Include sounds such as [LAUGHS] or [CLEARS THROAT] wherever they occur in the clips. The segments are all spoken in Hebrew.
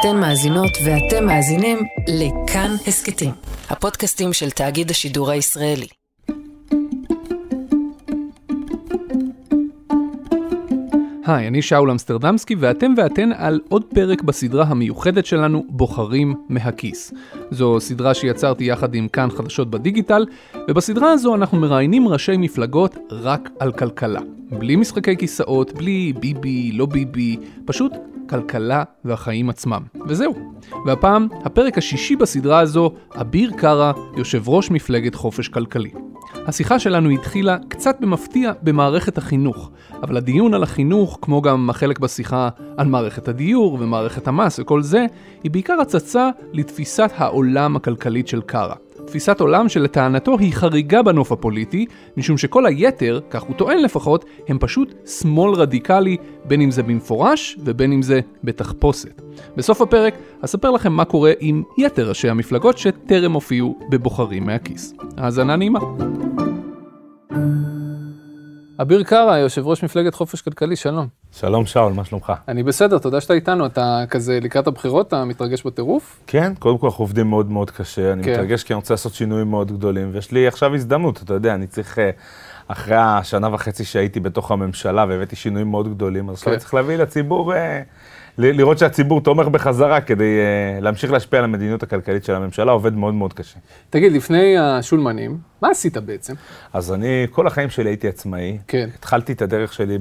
אתן מאזינות ואתם מאזינים לכאן הסכתים, הפודקאסטים של תאגיד השידור הישראלי. היי, אני שאול אמסטרדמסקי ואתם ואתן על עוד פרק בסדרה המיוחדת שלנו, בוחרים מהכיס. זו סדרה שיצרתי יחד עם כאן חדשות בדיגיטל, ובסדרה הזו אנחנו מראיינים ראשי מפלגות רק על כלכלה. בלי משחקי כיסאות, בלי ביבי, לא ביבי, פשוט כלכלה והחיים עצמם. וזהו. והפעם, הפרק השישי בסדרה הזו, אביר קארה, יושב ראש מפלגת חופש כלכלי. השיחה שלנו התחילה קצת במפתיע במערכת החינוך, אבל הדיון על החינוך, כמו גם החלק בשיחה על מערכת הדיור ומערכת המס וכל זה, היא בעיקר הצצה לתפיסת העולם הכלכלית של קארה. תפיסת עולם שלטענתו היא חריגה בנוף הפוליטי, משום שכל היתר, כך הוא טוען לפחות, הם פשוט שמאל רדיקלי, בין אם זה במפורש ובין אם זה בתחפושת. בסוף הפרק אספר לכם מה קורה עם יתר ראשי המפלגות שטרם הופיעו בבוחרים מהכיס. האזנה נעימה. אביר קארה, יושב ראש מפלגת חופש כלכלי, שלום. שלום שאול, מה שלומך? אני בסדר, תודה שאתה איתנו, אתה כזה לקראת הבחירות, אתה מתרגש בטירוף? כן, קודם כל אנחנו עובדים מאוד מאוד קשה, אני כן. מתרגש כי אני רוצה לעשות שינויים מאוד גדולים, ויש לי עכשיו הזדמנות, אתה יודע, אני צריך, אה, אחרי השנה וחצי שהייתי בתוך הממשלה והבאתי שינויים מאוד גדולים, אז כן. עכשיו אני צריך להביא לציבור... אה, לראות שהציבור תומך בחזרה כדי uh, להמשיך להשפיע על המדיניות הכלכלית של הממשלה, עובד מאוד מאוד קשה. תגיד, לפני השולמנים, מה עשית בעצם? אז אני, כל החיים שלי הייתי עצמאי. כן. התחלתי את הדרך שלי,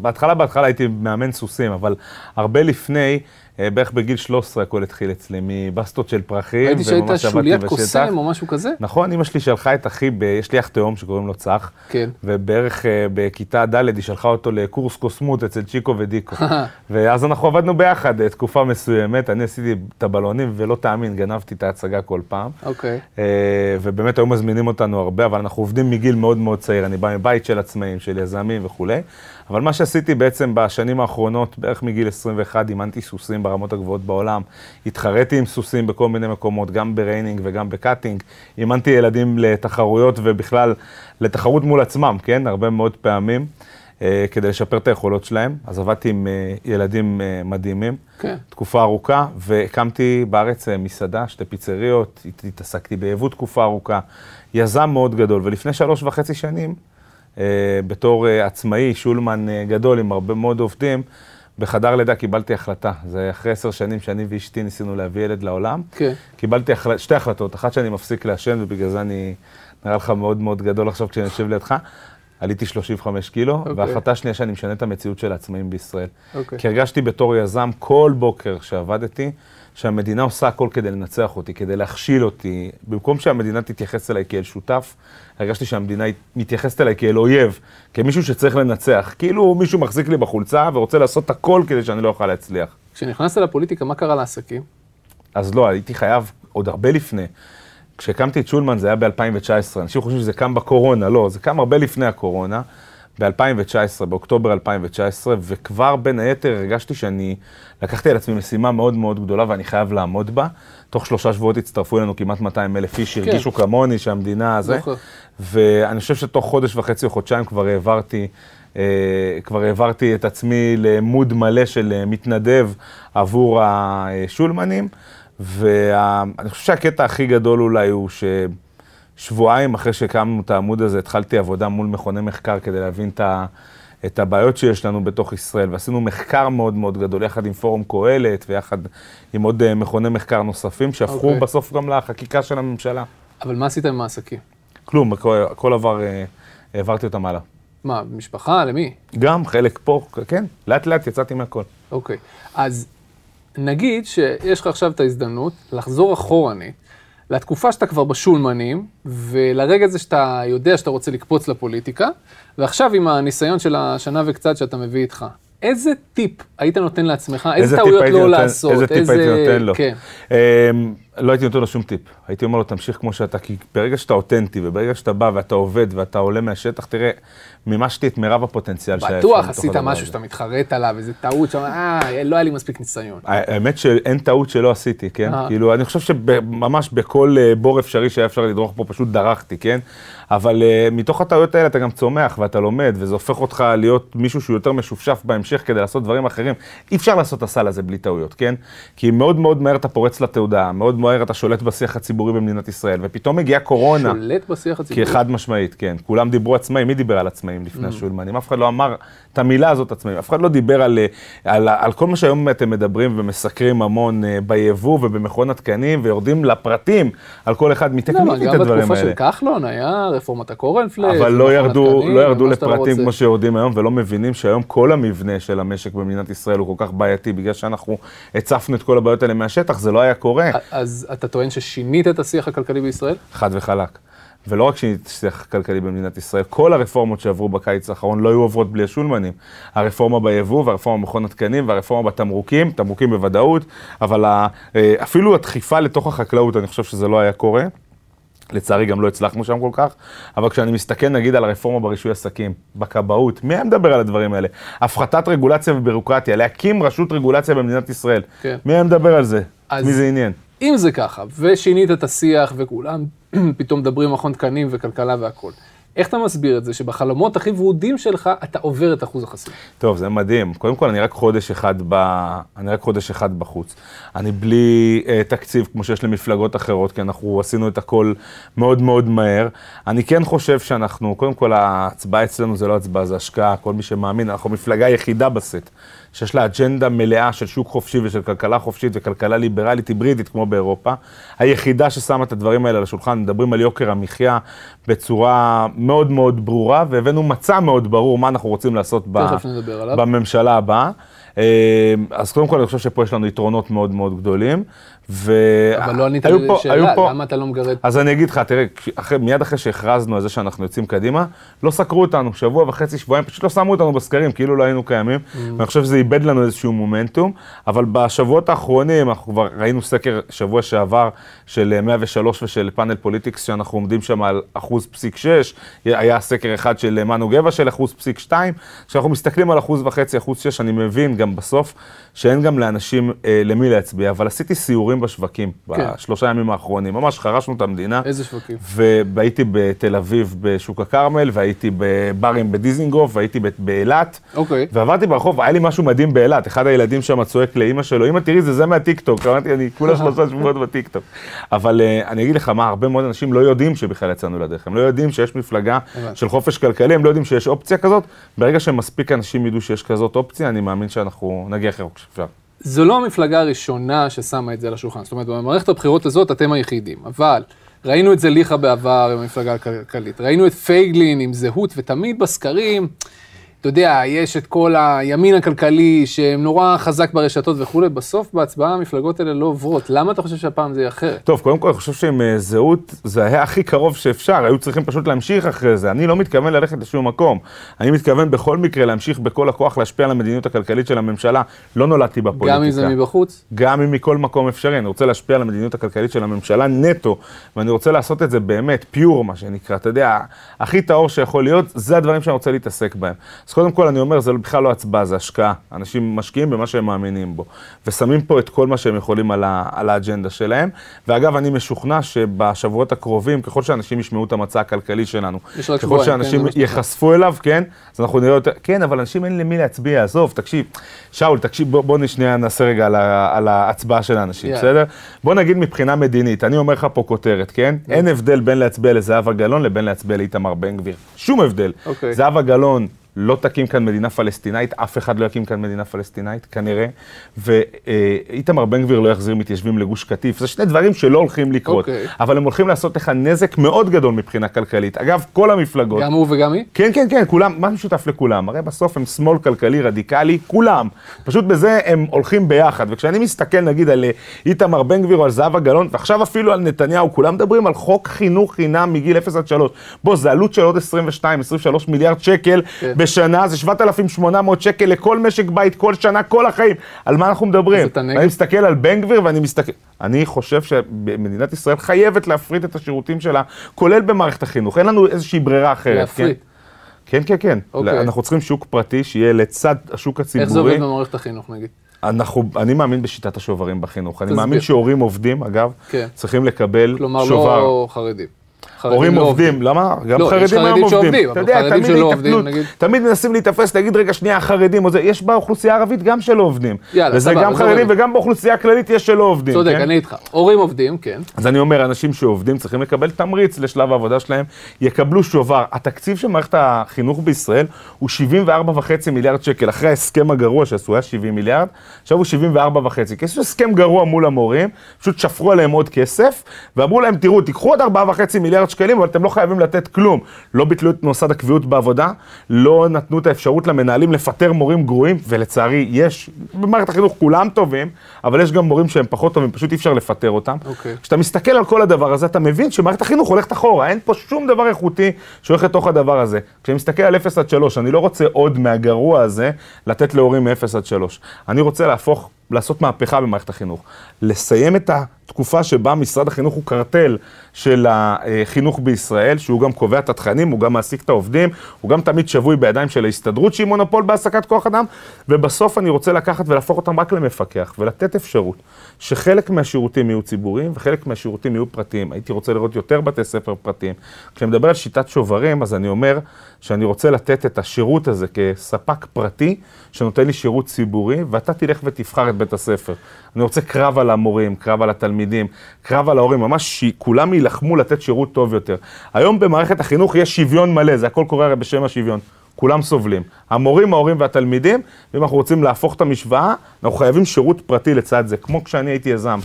בהתחלה, בהתחלה הייתי מאמן סוסים, אבל הרבה לפני... אה, בערך בגיל 13 הכל התחיל אצלי, מבסטות של פרחים. ראיתי שהיית שוליית קוסם או משהו כזה? נכון, אמא שלי שלחה את אחי, ב... יש לי אח תאום שקוראים לו צח, כן. ובערך uh, בכיתה ד' היא שלחה אותו לקורס קוסמות אצל צ'יקו ודיקו. [LAUGHS] ואז אנחנו עבדנו ביחד אה, תקופה מסוימת, אני עשיתי את הבלונים, ולא תאמין, גנבתי את ההצגה כל פעם. אוקיי. ובאמת היו מזמינים אותנו הרבה, אבל אנחנו עובדים מגיל מאוד מאוד צעיר, אני בא מבית של עצמאים, של יזמים וכולי. אבל מה שעשיתי בעצם בשנים האחרונות, בערך מגיל 21, אימנתי סוסים ברמות הגבוהות בעולם. התחרתי עם סוסים בכל מיני מקומות, גם ב reining וגם ב cutting. אימנתי ילדים לתחרויות ובכלל לתחרות מול עצמם, כן? הרבה מאוד פעמים. אה, כדי לשפר את היכולות שלהם. אז עבדתי עם אה, ילדים אה, מדהימים, כן. תקופה ארוכה, והקמתי בארץ מסעדה, שתי פיצריות, התעסקתי ביבוא תקופה ארוכה, יזם מאוד גדול, ולפני שלוש וחצי שנים, בתור אה, עצמאי, שולמן אה, גדול עם הרבה מאוד עובדים, בחדר לידה קיבלתי החלטה. זה אחרי עשר שנים שאני ואשתי ניסינו להביא ילד לעולם. כן. קיבלתי החל... שתי החלטות, אחת שאני מפסיק לעשן, ובגלל זה אני נראה לך מאוד מאוד גדול עכשיו כשאני יושב לידך. עליתי 35 קילו, okay. אוקיי. והחלטה שנייה שאני משנה את המציאות של העצמאים בישראל. Okay. אוקיי. כי הרגשתי בתור יזם כל בוקר שעבדתי, שהמדינה עושה הכל כדי לנצח אותי, כדי להכשיל אותי. במקום שהמדינה תתייחס אליי כאל שותף, הרגשתי שהמדינה מתייחסת אליי כאל אויב, כמישהו שצריך לנצח. כאילו מישהו מחזיק לי בחולצה ורוצה לעשות הכל כדי שאני לא אוכל להצליח. כשנכנסת לפוליטיקה, מה קרה לעסקים? אז לא, הייתי חייב עוד הרבה לפני. כשהקמתי את שולמן זה היה ב-2019, אנשים חושבים שזה קם בקורונה, לא, זה קם הרבה לפני הקורונה. ב-2019, באוקטובר 2019, וכבר בין היתר הרגשתי שאני לקחתי על עצמי משימה מאוד מאוד גדולה ואני חייב לעמוד בה. תוך שלושה שבועות הצטרפו אלינו כמעט 200 אלף איש, כן. הרגישו כמוני שהמדינה הזה. נכון. ואני חושב שתוך חודש וחצי או חודשיים כבר העברתי, אה, כבר העברתי את עצמי למוד מלא של אה, מתנדב עבור השולמנים. ואני חושב שהקטע הכי גדול אולי הוא ש... שבועיים אחרי שהקמנו את העמוד הזה, התחלתי עבודה מול מכוני מחקר כדי להבין את, ה, את הבעיות שיש לנו בתוך ישראל, ועשינו מחקר מאוד מאוד גדול, יחד עם פורום קהלת ויחד עם עוד אה, מכוני מחקר נוספים, שהפכו okay. אוקיי. בסוף גם לחקיקה של הממשלה. אבל מה עשית עם העסקים? כלום, הכל, הכל עבר, אה, העברתי אותם הלאה. מה, משפחה? למי? גם, חלק פה, כן, לאט לאט יצאתי מהכל. אוקיי, okay. אז נגיד שיש לך עכשיו את ההזדמנות לחזור אחורנית לתקופה שאתה כבר בשולמנים, ולרגע זה שאתה יודע שאתה רוצה לקפוץ לפוליטיקה, ועכשיו עם הניסיון של השנה וקצת שאתה מביא איתך, איזה טיפ היית נותן לעצמך? איזה, איזה טעויות לא נותן, לעשות? איזה טיפ איזה... הייתי נותן לו? כן. Um, לא הייתי נותן לו שום טיפ. הייתי אומר לו, תמשיך כמו שאתה, כי ברגע שאתה אותנטי, וברגע שאתה בא ואתה עובד ואתה עולה מהשטח, תראה, מימשתי את מירב הפוטנציאל שהיה אפשר בטוח עשית משהו שאתה מתחרט עליו, איזה טעות שם, אה, לא היה לי מספיק ניסיון. האמת שאין טעות שלא עשיתי, כן? אה. כאילו, אני חושב שממש בכל אה, בור אפשרי שהיה אפשר לדרוך פה, פשוט דרכתי, כן? אבל uh, מתוך הטעויות האלה אתה גם צומח ואתה לומד, וזה הופך אותך להיות מישהו שהוא יותר משופשף בהמשך כדי לעשות דברים אחרים. אי אפשר לעשות את הסל הזה בלי טעויות, כן? כי מאוד מאוד מהר אתה פורץ לתעודה, מאוד מהר אתה שולט בשיח הציבורי במדינת ישראל, ופתאום מגיעה קורונה. שולט בשיח הציבורי? כי חד משמעית, כן. כולם דיברו עצמאים, מי דיבר על עצמאים לפני mm. השולמנים? אף אחד לא אמר את המילה הזאת עצמאים, אף אחד לא דיבר על, אה, על, על, כל מה שהיום אתם מדברים ומסקרים המון uh, ביבוא ובמכון התקנים, ויורדים לפרטים על כל אחד מטכניקית את הדברים האלה. גם בתקופה של כחלון היה רפורמת הקורנפלקס. אבל לא ירדו, לא ירדו לפרטים כמו שיורדים היום, ולא מבינים שהיום כל המבנה של המשק במדינת ישראל הוא כל כך בעייתי, בגלל שאנחנו הצפנו את כל הבעיות האלה מהשטח, זה לא היה קורה. אז אתה טוען ששינית את השיח הכלכלי בישראל? חד וחלק. ולא רק שיניתי שיח כלכלי במדינת ישראל, כל הרפורמות שעברו בקיץ האחרון לא היו עוברות בלי השולמנים. הרפורמה ביבוא והרפורמה במכון התקנים והרפורמה בתמרוקים, תמרוקים בוודאות, אבל אה, אפילו הדחיפה לתוך החקלאות, אני חושב שזה לא היה קורה. לצערי גם לא הצלחנו שם כל כך, אבל כשאני מסתכל נגיד על הרפורמה ברישוי עסקים, בכבאות, מי היה מדבר על הדברים האלה? הפחתת רגולציה ובירוקרטיה, להקים רשות רגולציה במדינת ישראל. כן. מי היה מדבר על זה? מי זה עניין? אם זה ככה, ושינית את השיח וכולם [CLEARS THROAT] פתאום מדברים מכון תקנים וכלכלה והכול. איך אתה מסביר את זה שבחלומות הכי ורודים שלך אתה עובר את אחוז החסימה? טוב, זה מדהים. קודם כל, אני רק חודש אחד, ב... אני רק חודש אחד בחוץ. אני בלי uh, תקציב כמו שיש למפלגות אחרות, כי אנחנו עשינו את הכל מאוד מאוד מהר. אני כן חושב שאנחנו, קודם כל, ההצבעה אצלנו זה לא הצבעה, זה השקעה. כל מי שמאמין, אנחנו מפלגה יחידה בסט. שיש לה אג'נדה מלאה של שוק חופשי ושל כלכלה חופשית וכלכלה ליברלית היברידית כמו באירופה. היחידה ששמה את הדברים האלה על השולחן, מדברים על יוקר המחיה בצורה מאוד מאוד ברורה, והבאנו מצע מאוד ברור מה אנחנו רוצים לעשות ב- בממשלה הבאה. אה, אז קודם כל אני חושב שפה יש לנו יתרונות מאוד מאוד גדולים. ו... אבל לא ענית לי לשאלה, פה... למה אתה לא מגרד? אז אני אגיד לך, תראה, אחרי, מיד אחרי שהכרזנו על זה שאנחנו יוצאים קדימה, לא סקרו אותנו, שבוע וחצי, שבועיים, פשוט לא שמו אותנו בסקרים, כאילו לא היינו קיימים, ממ. ואני חושב שזה איבד לנו איזשהו מומנטום, אבל בשבועות האחרונים, אנחנו כבר ראינו סקר שבוע שעבר של 103 ושל פאנל פוליטיקס, שאנחנו עומדים שם על אחוז פסיק 6, היה סקר אחד של מנו גבע של אחוז פסיק 2, כשאנחנו מסתכלים על אחוז וחצי, אחוז 6, אני מבין גם בסוף שאין גם לאנשים אה, למי להצביע, אבל עשיתי סיורים בשווקים כן. בשלושה ימים האחרונים, ממש חרשנו את המדינה. איזה שווקים? והייתי בתל אביב בשוק הכרמל, והייתי בברים בדיזינגוף, והייתי באילת. אוקיי. ועברתי ברחוב, היה לי משהו מדהים באילת, אחד הילדים שם צועק לאימא שלו, אמא תראי זה זה מהטיקטוק, אמרתי אני כולה [LAUGHS] שלושה שבועות בטיקטוק. אבל uh, אני אגיד לך מה, הרבה מאוד אנשים לא יודעים שבכלל יצאנו לדרך, הם לא יודעים שיש מפלגה של חופש כלכלי, הם לא יודעים שיש אופציה כזאת, ברגע שמספיק אנשים ידעו שיש כזאת אופציה, אני מאמין שאנחנו נגיע הכי רחוק שאפשר. זו לא המפלגה הראשונה ששמה את זה על השולחן. זאת אומרת, במערכת הבחירות הזאת אתם היחידים. אבל ראינו את זה ליכה בעבר עם המפלגה הכלכלית. ראינו את פייגלין עם זהות, ותמיד בסקרים... אתה יודע, יש את כל הימין הכלכלי שנורא חזק ברשתות וכולי, בסוף בהצבעה המפלגות האלה לא עוברות. למה אתה חושב שהפעם זה יהיה אחרת? טוב, קודם כל אני חושב שעם אה, זהות זה היה הכי קרוב שאפשר, היו צריכים פשוט להמשיך אחרי זה. אני לא מתכוון ללכת לשום מקום. אני מתכוון בכל מקרה להמשיך בכל הכוח להשפיע על המדיניות הכלכלית של הממשלה. לא נולדתי בפוליטיקה. גם אם זה מבחוץ? גם אם מכל מקום אפשרי. אני רוצה להשפיע על המדיניות הכלכלית של הממשלה נטו, ואני רוצה לעשות את זה באמת, פיור מה שנקרא. אתה יודע, הכי טהור שיכול להיות, זה הדברים שאני רוצה להתעסק בהם. אז קודם כל אני אומר, זה בכלל לא הצבעה, זה השקעה. אנשים משקיעים במה שהם מאמינים בו. ושמים פה את כל מה שהם יכולים על, ה, על האג'נדה שלהם. ואגב, אני משוכנע שבשבועות הקרובים, ככל שאנשים ישמעו את המצע הכלכלי שלנו, ככל שבועיים, שאנשים כן, ייחשפו אליו, כן, אז אנחנו נראה יותר, כן, אבל אנשים אין למי להצביע, עזוב, תקשיב, שאול, תקשיב, בוא, בוא שנייה נעשה רגע על, ה, על ההצבעה של האנשים, yeah. בסדר? בוא נגיד מבחינה מדינית, אני אומר לך פה כותרת, כן? Yeah. אין הבדל בין להצביע לזהבה גלאון לבין להצביע לאיתמר בן גביר. שום הבדל. Okay. אוקיי. זהבה גלאון לא תקים כאן מדינה פלסטינאית, אף אחד לא יקים כאן מדינה פלסטינאית, כנראה, ואיתמר בן גביר לא יחזיר מתיישבים לגוש קטיף. זה שני דברים שלא הולכים לקרות, okay. אוקיי. אבל הם הולכים לעשות לך נזק מאוד גדול מבחינה כלכלית. אגב, כל המפלגות... גם הוא וגם היא? כן, כן, כן, כולם, מה משותף לכולם? הרי בסוף הם שמאל כלכלי רדיקלי, כולם. פשוט בזה הם הולכים ביחד. וכשאני מסתכל נגיד על אה, איתמר בן גביר או על זהבה גלאון, ועכשיו אפילו על נתניהו, כולם מדברים על חוק חינוך חינם מגיל 0 עד 3. בוא, זה עלות של עוד 22-23 מיליארד שקל. כן. בשנה, זה 7,800 שקל לכל משק בית, כל שנה, כל החיים. על מה אנחנו מדברים? אני מסתכל על בן גביר ואני מסתכל... אני חושב שמדינת ישראל חייבת להפריט את השירותים שלה, כולל במערכת החינוך. אין לנו איזושהי ברירה אחרת. להפריט. כן, כן, כן. אוקיי. אנחנו צריכים שוק פרטי שיהיה לצד השוק הציבורי. איך זה עובד במערכת החינוך, נגיד? אנחנו, אני מאמין בשיטת השוברים בחינוך. תסביר. אני מאמין שהורים עובדים, אגב, כן. צריכים לקבל כלומר, שובר. כלומר, לא חרדים. הורים לא עובדים, למה? גם לא, חרדים היום עובדים. אתה יודע, תמיד עובדים, נגיד... תמיד מנסים להיתפס, להגיד, רגע, שנייה, החרדים, יש באוכלוסייה הערבית גם שלא עובדים. יאללה, וזה גם חרדים וגם באוכלוסייה הכללית יש שלא עובדים. צודק, כן? אני איתך. הורים עובדים, כן. אז אני אומר, אנשים שעובדים צריכים לקבל תמריץ לשלב העבודה שלהם, יקבלו שובר. התקציב של מערכת החינוך בישראל הוא 74.5 מיליארד שקל. אחרי ההסכם הגרוע שעשו היה 70 מיליארד, עכשיו הוא 74.5. כי יש הסכם גרוע מול המורים, פשוט שפרו עליהם עוד כסף, ואמרו להם, תראו, תיקחו עוד 4.5 מיליארד שקלים, אבל אתם לא חייבים לתת כלום. לא ביטלו את מוסד הקביעות בעבודה, לא נתנו את האפשרות למנהלים לפטר מורים גרועים, ולצערי יש, במערכת החינוך כולם טובים, אבל יש גם מורים שהם פחות טובים, פשוט אי אפשר לפטר אותם. Okay. אוקיי. כשאתה מסתכל על כל הדבר הזה, אתה מבין שמערכת החינוך הולכת אחורה, אין פה שום דבר איכותי שהולך לתוך הדבר הזה. כשאני מסתכל על 0 עד 3, אני לא רוצה עוד מהגרוע הזה לתת להורים מ-0 עד 3. אני רוצה להפוך לעשות מהפכה במערכת החינוך. לסיים את התקופה שבה משרד החינוך הוא קרטל של החינוך בישראל, שהוא גם קובע את התכנים, הוא גם מעסיק את העובדים, הוא גם תמיד שבוי בידיים של ההסתדרות שהיא מונופול בהעסקת כוח אדם, ובסוף אני רוצה לקחת ולהפוך אותם רק למפקח, ולתת אפשרות שחלק מהשירותים יהיו ציבוריים וחלק מהשירותים יהיו פרטיים. הייתי רוצה לראות יותר בתי ספר פרטיים. כשאני מדבר על שיטת שוברים, אז אני אומר שאני רוצה לתת את השירות הזה כספק פרטי, שנותן לי שירות ציבורי, ואתה תלך ותבחר את בית הספר. אני רוצה קרב על המורים, קרב על התלמידים, קרב על ההורים, ממש שכולם יילחמו לתת שירות טוב יותר. היום במערכת החינוך יש שוויון מלא, זה הכל קורה הרי בשם השוויון. כולם סובלים. המורים, ההורים והתלמידים, ואם אנחנו רוצים להפוך את המשוואה, אנחנו חייבים שירות פרטי לצד זה, כמו כשאני הייתי יזם.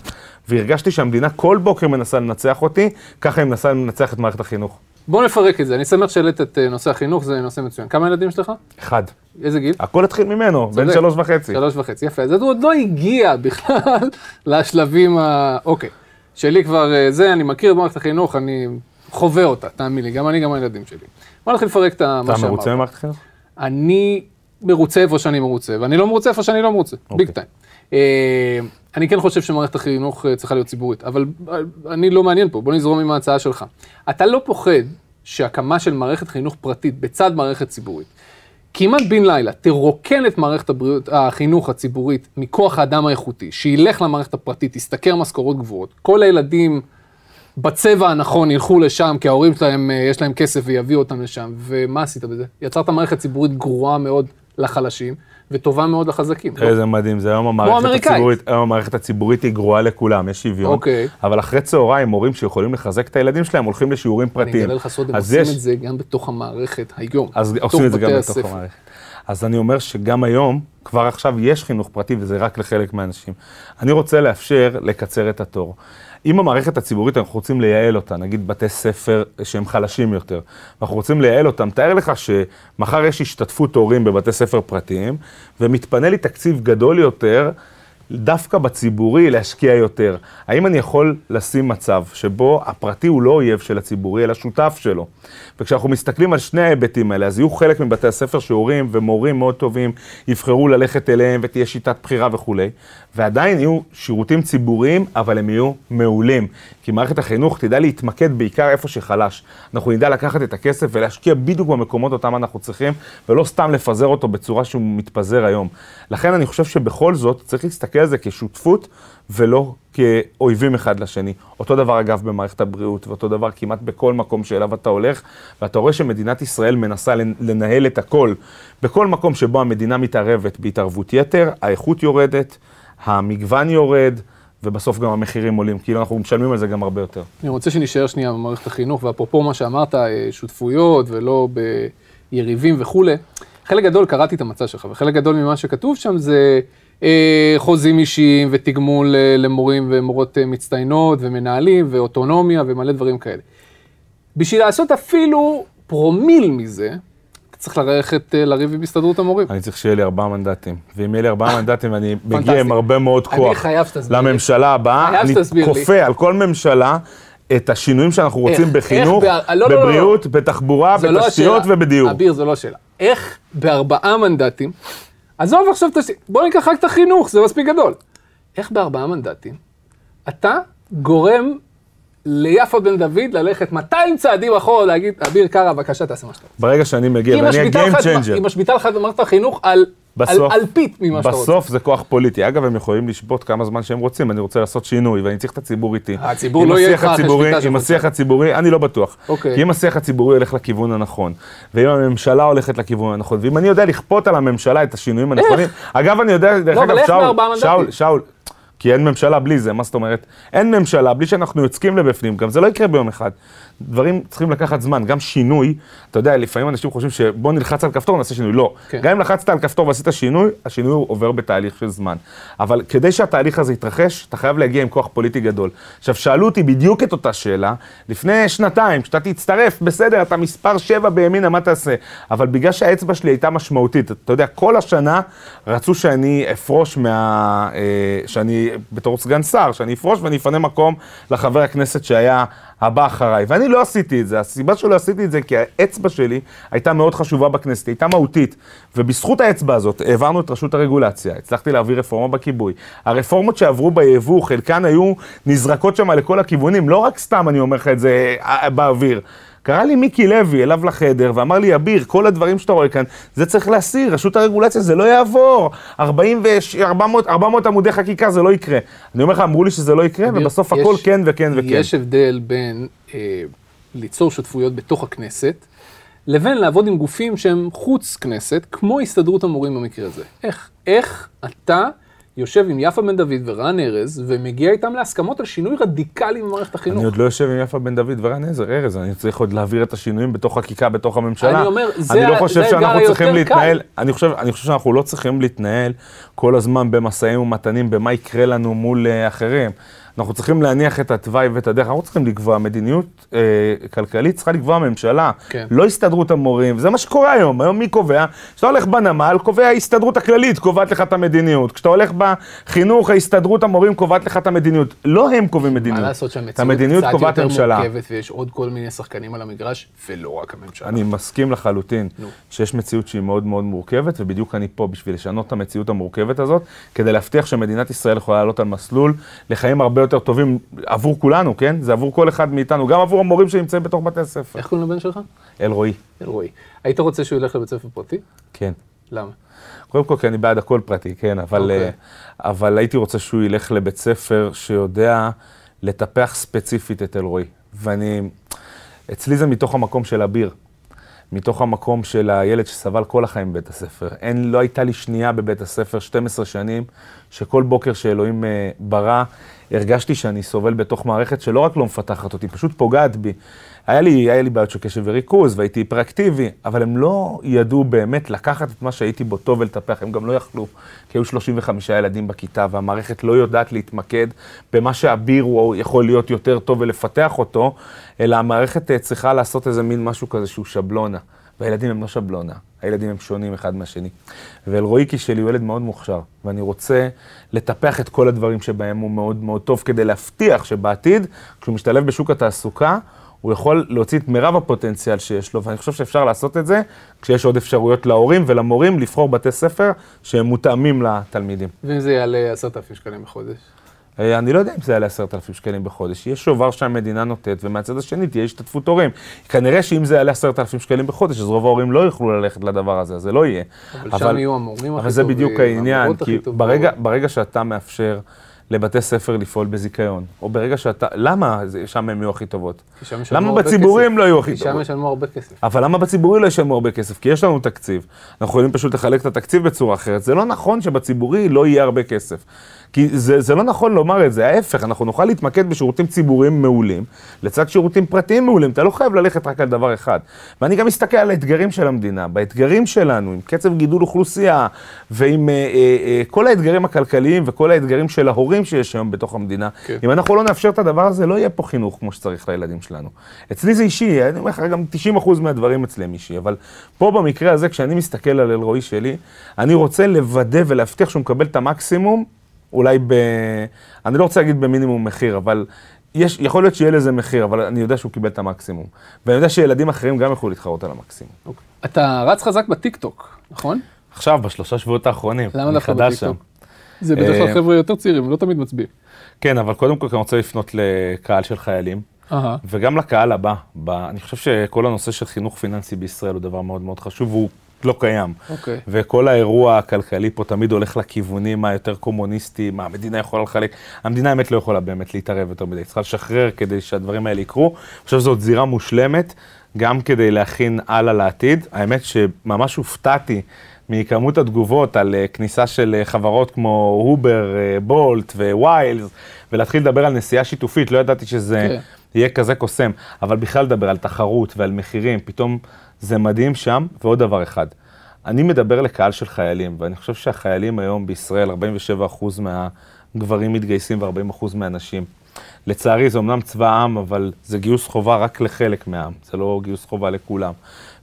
והרגשתי שהמדינה כל בוקר מנסה לנצח אותי, ככה היא מנסה לנצח את מערכת החינוך. בוא נפרק את זה, אני שמח שהעלית את אה, נושא החינוך, זה נושא מצוין. כמה ילדים יש לך? אחד. איזה גיל? הכל התחיל ממנו, בן שלוש וחצי. שלוש וחצי, יפה. אז הוא עוד לא הגיע [LAUGHS] בכלל לשלבים ה... אוקיי. שלי כבר אה, זה, אני מכיר את מערכת החינוך, אני חווה אותה, תאמין לי, גם אני, גם הילדים שלי. בוא נתחיל לפרק את מה שאמרת. אתה מרוצה ממערכת החינוך? אני מרוצה איפה שאני מרוצה, ואני לא מרוצה איפה שאני לא מרוצה, ביג אוקיי. טיים. אה, אני כן חושב שמערכת החינוך צריכה להיות ציבורית, אבל אני לא מעניין פה, בוא נזרום עם ההצעה שלך. אתה לא פוחד שהקמה של מערכת חינוך פרטית בצד מערכת ציבורית, כמעט בן לילה תרוקן את מערכת הבריאות, החינוך הציבורית מכוח האדם האיכותי, שילך למערכת הפרטית, ישתכר משכורות גבוהות, כל הילדים בצבע הנכון ילכו לשם, כי ההורים שלהם, אה, יש להם כסף ויביאו אותם לשם, ומה עשית בזה? יצרת מערכת ציבורית גרועה מאוד לחלשים. וטובה מאוד לחזקים. איזה מדהים, זה היום המערכת הציבורית, היום המערכת הציבורית היא גרועה לכולם, יש שוויון. אוקיי. אבל אחרי צהריים, מורים שיכולים לחזק את הילדים שלהם, הולכים לשיעורים פרטיים. אני אגלה לך סוד, הם עושים את זה גם בתוך המערכת היום. אז עושים את זה גם בתוך המערכת. אז אני אומר שגם היום, כבר עכשיו יש חינוך פרטי וזה רק לחלק מהאנשים. אני רוצה לאפשר לקצר את התור. אם המערכת הציבורית, אנחנו רוצים לייעל אותה, נגיד בתי ספר שהם חלשים יותר, ואנחנו רוצים לייעל אותם, תאר לך שמחר יש השתתפות הורים בבתי ספר פרטיים, ומתפנה לי תקציב גדול יותר דווקא בציבורי להשקיע יותר. האם אני יכול לשים מצב שבו הפרטי הוא לא אויב של הציבורי, אלא שותף שלו? וכשאנחנו מסתכלים על שני ההיבטים האלה, אז יהיו חלק מבתי הספר שהורים ומורים מאוד טובים יבחרו ללכת אליהם ותהיה שיטת בחירה וכולי, ועדיין יהיו שירותים ציבוריים, אבל הם יהיו מעולים. כי מערכת החינוך תדע להתמקד בעיקר איפה שחלש. אנחנו נדע לקחת את הכסף ולהשקיע בדיוק במקומות אותם אנחנו צריכים, ולא סתם לפזר אותו בצורה שהוא מתפזר היום. לכן אני חושב שבכל זאת צריך להסתכל על זה כשותפות ולא כאויבים אחד לשני. אותו דבר אגב במערכת הבריאות, ואותו דבר כמעט בכל מקום שאליו אתה הולך, ואתה רואה שמדינת ישראל מנסה לנהל את הכל. בכל מקום שבו המדינה מתערבת בהתערבות יתר, האיכות יורדת, המגוון יורד. ובסוף גם המחירים עולים, כאילו אנחנו משלמים על זה גם הרבה יותר. אני רוצה שנשאר שנייה במערכת החינוך, ואפרופו מה שאמרת, אה, שותפויות ולא ביריבים וכולי, חלק גדול, קראתי את המצע שלך, וחלק גדול ממה שכתוב שם זה אה, חוזים אישיים ותגמול אה, למורים ומורות אה, מצטיינות ומנהלים ואוטונומיה ומלא דברים כאלה. בשביל לעשות אפילו פרומיל מזה, צריך ללכת לריב עם הסתדרות המורים. אני צריך שיהיה לי ארבעה מנדטים, ואם יהיה לי ארבעה מנדטים ואני מגיע עם הרבה מאוד כוח לממשלה הבאה, אני כופה על כל ממשלה. את השינויים שאנחנו רוצים בחינוך, בבריאות, בתחבורה, בתשתיות ובדיור. אביר, זו לא שאלה. איך בארבעה מנדטים, עזוב עכשיו, בוא ניקח רק את החינוך, זה מספיק גדול. איך בארבעה מנדטים אתה גורם ליפה בן דוד ללכת 200 צעדים אחורה, להגיד, אביר קארה, בבקשה, תעשה מה שאתה רוצה. ברגע שאני מגיע, ואני Game Changer. היא משביתה לך את מערכת החינוך על בסוף, על, אלפית ממה שאתה רוצה. בסוף זה כוח פוליטי. אגב, הם יכולים לשבות כמה זמן שהם רוצים, אני רוצה לעשות שינוי, ואני צריך את הציבור איתי. הציבור לא יהיה לך אחרי שביתה של עם השיח הציבורי, אני לא בטוח. אוקיי. כי אם השיח הציבורי הולך לכיוון הנכון, ואם הממשלה הולכת לכיוון הנכון, ואם אני יודע לכפות על הממשלה את השינויים הנכונים, אגב, אני יודע, דרך לא, אגב, שאול, שאול, שאול, כי אין ממשלה בלי זה, מה זאת אומרת? אין ממשלה בלי שאנחנו יוצקים לבפנים, גם זה לא יקרה ביום אחד. דברים צריכים לקחת זמן, גם שינוי, אתה יודע, לפעמים אנשים חושבים שבוא נלחץ על כפתור, נעשה שינוי. לא. כן. גם אם לחצת על כפתור ועשית שינוי, השינוי עובר בתהליך של זמן. אבל כדי שהתהליך הזה יתרחש, אתה חייב להגיע עם כוח פוליטי גדול. עכשיו, שאלו אותי בדיוק את אותה שאלה, לפני שנתיים, כשאתה תצטרף, בסדר, אתה מספר 7 בימינה, מה תעשה? אבל בגלל שהאצבע שלי הייתה משמעותית, אתה יודע, כל השנה רצו שאני אפרוש מה... אה, שאני, בתור סגן שר, שאני אפרוש ואני אפנה מקום לחבר הכנסת שהיה הבא אחריי. ואני לא עשיתי את זה. הסיבה שלא עשיתי את זה, כי האצבע שלי הייתה מאוד חשובה בכנסת, הייתה מהותית. ובזכות האצבע הזאת העברנו את רשות הרגולציה, הצלחתי להעביר רפורמה בכיבוי. הרפורמות שעברו ביבוא, חלקן היו נזרקות שם לכל הכיוונים, לא רק סתם אני אומר לך את זה אה, באוויר. קרא לי מיקי לוי אליו לחדר ואמר לי, אביר, כל הדברים שאתה רואה כאן, זה צריך להסיר, רשות הרגולציה, זה לא יעבור. 40 ו 400, 400 עמודי חקיקה, זה לא יקרה. אני אומר לך, אמרו לי שזה לא יקרה, אביר, ובסוף יש, הכל כן וכן וכן. יש הבדל בין אה, ליצור שותפויות בתוך הכנסת, לבין לעבוד עם גופים שהם חוץ כנסת, כמו הסתדרות המורים במקרה הזה. איך, איך אתה... יושב עם יפה בן דוד ורן ארז, ומגיע איתם להסכמות על שינוי רדיקלי במערכת החינוך. אני עוד לא יושב עם יפה בן דוד ורן ארז, אני צריך עוד להעביר את השינויים בתוך חקיקה, בתוך הממשלה. אני אומר, זה האתגר היותר קל. אני לא חושב שאנחנו להתנהל, אני חושב, אני חושב שאנחנו לא צריכים להתנהל כל הזמן במשאים ומתנים, במה יקרה לנו מול uh, אחרים. אנחנו צריכים להניח את התוואי ואת הדרך, אנחנו צריכים לקבוע מדיניות אה, כלכלית, צריכה לקבוע הממשלה, כן. לא הסתדרות המורים, וזה מה שקורה היום, היום מי קובע? כשאתה הולך בנמל, קובע ההסתדרות הכללית, קובעת לך את המדיניות, כשאתה הולך בחינוך, ההסתדרות המורים קובעת לך את המדיניות, לא הם קובעים מדיניות, מה לעשות שהמציאות קצת יותר ממשלה. מורכבת ויש עוד כל מיני שחקנים על המגרש, ולא רק הממשלה. אני מסכים לחלוטין נו. שיש מציאות שהיא מאוד מאוד מורכבת, ובדיוק אני פה בשביל לשנות את המציאות המורכבת הזאת, כדי להבטיח שמדינת ישראל יכולה לעלות על מסלול לחיים הרבה יותר טובים עבור כולנו, כן? זה עבור כל אחד מאיתנו, גם עבור המורים שנמצאים בתוך בתי הספר. איך קוראים לבן שלך? אלרועי. אלרועי. היית רוצה שהוא ילך לבית ספר פרטי? כן. למה? קודם כל, כי אני בעד הכל פרטי, כן, אבל, okay. אוקיי. אה, אבל הייתי רוצה שהוא ילך לבית ספר שיודע לטפח ספציפית את אלרועי. ואני, אצלי זה מתוך המקום של אביר. מתוך המקום של הילד שסבל כל החיים בבית הספר. אין, לא הייתה לי שנייה בבית הספר, 12 שנים, שכל בוקר שאלוהים אה, ברא, הרגשתי שאני סובל בתוך מערכת שלא רק לא מפתחת אותי, פשוט פוגעת בי. היה לי, היה לי בעיות של קשב וריכוז, והייתי היפראקטיבי, אבל הם לא ידעו באמת לקחת את מה שהייתי בו טוב ולטפח, הם גם לא יכלו, כי היו 35 ילדים בכיתה, והמערכת לא יודעת להתמקד במה שאביר הוא יכול להיות יותר טוב ולפתח אותו, אלא המערכת אה, צריכה לעשות איזה מין משהו כזה שהוא שבלונה. והילדים הם לא שבלונה, הילדים הם שונים אחד מהשני. ואלרועיקי שלי הוא ילד מאוד מוכשר, ואני רוצה לטפח את כל הדברים שבהם הוא מאוד מאוד טוב, כדי להבטיח שבעתיד, כשהוא משתלב בשוק התעסוקה, הוא יכול להוציא את מירב הפוטנציאל שיש לו, ואני חושב שאפשר לעשות את זה כשיש עוד אפשרויות להורים ולמורים לבחור בתי ספר שהם מותאמים לתלמידים. ואם זה יעלה עשרת אלפים שקלים בחודש? אה, אני לא יודע אם זה יעלה אלפים שקלים בחודש. יש שובר שהמדינה נותנת, ומהצד השני תהיה השתתפות הורים. כנראה שאם זה יעלה אלפים שקלים בחודש, אז רוב ההורים לא יוכלו ללכת לדבר הזה, זה לא יהיה. אבל, אבל שם יהיו המורים הכי טובים. אבל זה בדיוק העניין, כי ברגע, ברגע שאתה מאפשר... לבתי ספר לפעול בזיכיון, או ברגע שאתה, למה שם הם יהיו הכי טובות? למה בציבורי הם לא יהיו הכי טובות? כי שם ישלמו הרבה כסף. אבל למה בציבורי לא ישלמו הרבה כסף? כי יש לנו תקציב, אנחנו יכולים פשוט לחלק את התקציב בצורה אחרת. זה לא נכון שבציבורי לא יהיה הרבה כסף. כי זה, זה לא נכון לומר את זה, ההפך, אנחנו נוכל להתמקד בשירותים ציבוריים מעולים, לצד שירותים פרטיים מעולים, אתה לא חייב ללכת רק על דבר אחד. ואני גם מסתכל על האתגרים של המדינה, באתגרים שלנו, עם קצב גידול אוכלוסייה, ועם אה, אה, אה, כל האתגרים הכלכליים וכל האתגרים של ההורים שיש היום בתוך המדינה, כן. אם אנחנו לא נאפשר את הדבר הזה, לא יהיה פה חינוך כמו שצריך לילדים שלנו. אצלי זה אישי, אני אומר לך, גם 90% מהדברים אצלי הם אישי, אבל פה במקרה הזה, כשאני מסתכל על אלרועי שלי, אני רוצה לוודא ולהבטיח שהוא מקבל את המקסימום אולי ב... אני לא רוצה להגיד במינימום מחיר, אבל יש, יכול להיות שיהיה לזה מחיר, אבל אני יודע שהוא קיבל את המקסימום. ואני יודע שילדים אחרים גם יוכלו להתחרות על המקסימום. Okay. אוקיי. אתה רץ חזק בטיקטוק, נכון? עכשיו, בשלושה שבועות האחרונים. למה דווקא בטיקטוק? זה בדרך כלל אה, חבר'ה יותר צעירים, לא תמיד מצביעים. כן, אבל קודם כל אני רוצה לפנות לקהל של חיילים. וגם לקהל הבא. אני חושב שכל הנושא של חינוך פיננסי בישראל הוא דבר מאוד מאוד חשוב, והוא לא קיים. Okay. אוקיי. וכל האירוע הכלכלי פה תמיד הולך לכיוונים היותר קומוניסטיים, מה המדינה יכולה לחלק. המדינה האמת לא יכולה באמת להתערב יותר מדי, צריכה לשחרר כדי שהדברים האלה יקרו. אני חושב שזאת זירה מושלמת, גם כדי להכין הלאה לעתיד. האמת שממש הופתעתי מכמות התגובות על אה, כניסה של אה, חברות כמו הובר, בולט וויילס, ולהתחיל לדבר על נסיעה שיתופית, לא ידעתי שזה okay. כן. יהיה כזה קוסם, אבל בכלל לדבר על תחרות ועל מחירים, פתאום זה מדהים שם. ועוד דבר אחד, אני מדבר לקהל של חיילים, ואני חושב שהחיילים היום בישראל, 47% מהגברים מתגייסים ו-40% מהנשים. לצערי זה אמנם צבא העם, אבל זה גיוס חובה רק לחלק מהעם, זה לא גיוס חובה לכולם.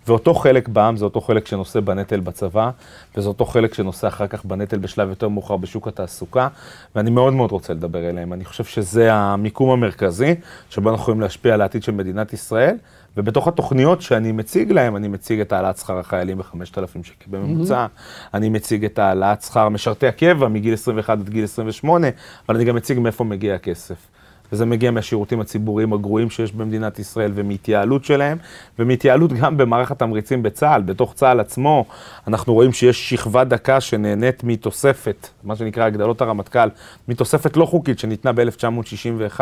ואותו חלק בעם זה אותו חלק שנושא בנטל בצבא, וזה אותו חלק שנושא אחר כך בנטל בשלב יותר מאוחר בשוק התעסוקה, ואני מאוד מאוד רוצה לדבר אליהם. אני חושב שזה המיקום המרכזי, שבו אנחנו יכולים להשפיע על העתיד של מדינת ישראל, ובתוך התוכניות שאני מציג להם, אני מציג את העלאת שכר החיילים ב-5,000 שקל בממוצע, mm-hmm. אני מציג את העלאת שכר משרתי הקבע מגיל 21 עד גיל 28, אבל אני גם מציג מאיפה מגיע הכסף. וזה מגיע מהשירותים הציבוריים הגרועים שיש במדינת ישראל ומהתייעלות שלהם, ומהתייעלות גם במערך התמריצים בצה"ל. בתוך צה"ל עצמו אנחנו רואים שיש שכבה דקה שנהנית מתוספת, מה שנקרא הגדלות הרמטכ"ל, מתוספת לא חוקית שניתנה ב-1961,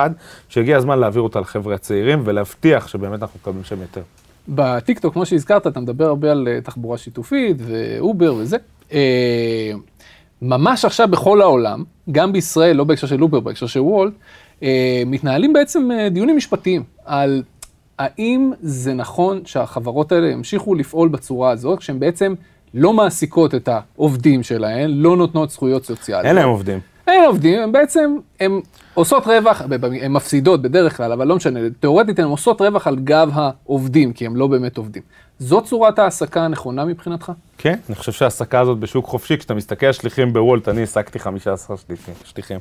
שהגיע הזמן להעביר אותה לחבר'ה הצעירים ולהבטיח שבאמת אנחנו מקבלים שם יותר. בטיקטוק, כמו שהזכרת, אתה מדבר הרבה על אה, תחבורה שיתופית ואובר וזה. ממש עכשיו בכל העולם, גם בישראל, לא בהקשר של אובר, בהקשר של וולט, אה, מתנהלים בעצם אה, דיונים משפטיים על האם זה נכון שהחברות האלה ימשיכו לפעול בצורה הזאת, כשהן בעצם לא מעסיקות את העובדים שלהן, לא נותנות זכויות סוציאליות. אין להם עובדים. אין עובדים, הם בעצם, הן עושות רווח, הן מפסידות בדרך כלל, אבל לא משנה, תאורטית הן עושות רווח על גב העובדים, כי הם לא באמת עובדים. זאת צורת ההעסקה הנכונה מבחינתך? כן, אני חושב שההעסקה הזאת בשוק חופשי, כשאתה מסתכל על שליחים בוולט, אני העסקתי 15 שליחים. שליחים.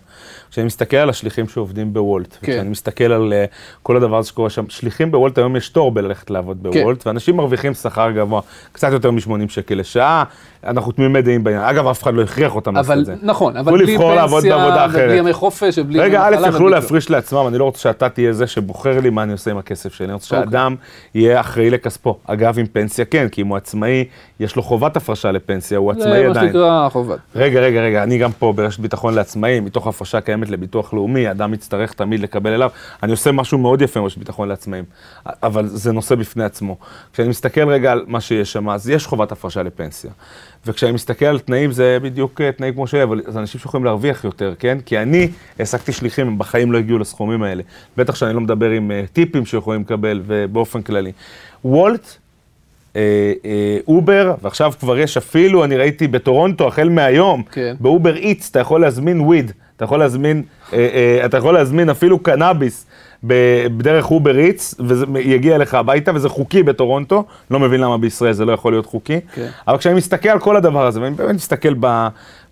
כשאני מסתכל על השליחים שעובדים בוולט, כן. כשאני מסתכל על uh, כל הדבר הזה שקורה שם, שליחים בוולט היום יש תור בללכת לעבוד כן. בוולט, כן. ואנשים מרוויחים שכר גבוה, קצת יותר מ-80 שקל לשעה, אנחנו תמימי דעים בעניין. אגב, אף אחד לא הכריח אותם לעשות את זה. נכון, אבל בלי פנסיה, ובלי ימי חופש, ובלי... רגע, א', יכלו להפריש לעצמם, אני לא רוצה שאתה תהיה זה שבוחר לי מה אני עושה עם הכסף שלי, אני רוצה אוקיי. שאדם יהיה אחראי לכספו. אגב, עם פנסיה כן, כי אם הוא עצמאי, יש לו חובת הפרשה לפנסיה, הוא עצמאי עדיין. זה מה שנקרא חובת. רגע, רגע, רגע, אני גם פה ברשת ביטחון לעצמאים, מתוך הפרשה קיימת לביטוח לאומי, אדם יצטרך תמיד לקבל אליו. אני עושה משהו מאוד יפה עם רשת ביטחון לעצמאים, אבל זה נושא בפני עצמו. כשאני מסתכל רגע על מה שיש שם, אז יש חובת הפרשה לפנסיה. וכשאני מסתכל על תנאים, זה בדיוק אה, תנאים כמו שלי, אבל זה אנשים שיכולים להרוויח יותר, כן? כי אני העסקתי שליחים, הם בחיים לא הגיעו לסכומים האלה. בטח שאני לא מדבר עם אה, טיפים שיכולים לקבל, ובאופן כללי. וולט, אה, אה, אובר, ועכשיו כבר יש אפילו, אני ראיתי בטורונטו, החל מהיום, כן. באובר איטס, אתה יכול להזמין weed, אתה יכול להזמין, אה, אה, אתה יכול להזמין אפילו קנאביס. בדרך Uber Eats, וזה יגיע אליך הביתה, וזה חוקי בטורונטו, לא מבין למה בישראל זה לא יכול להיות חוקי. כן. אבל כשאני מסתכל על כל הדבר הזה, ואני באמת מסתכל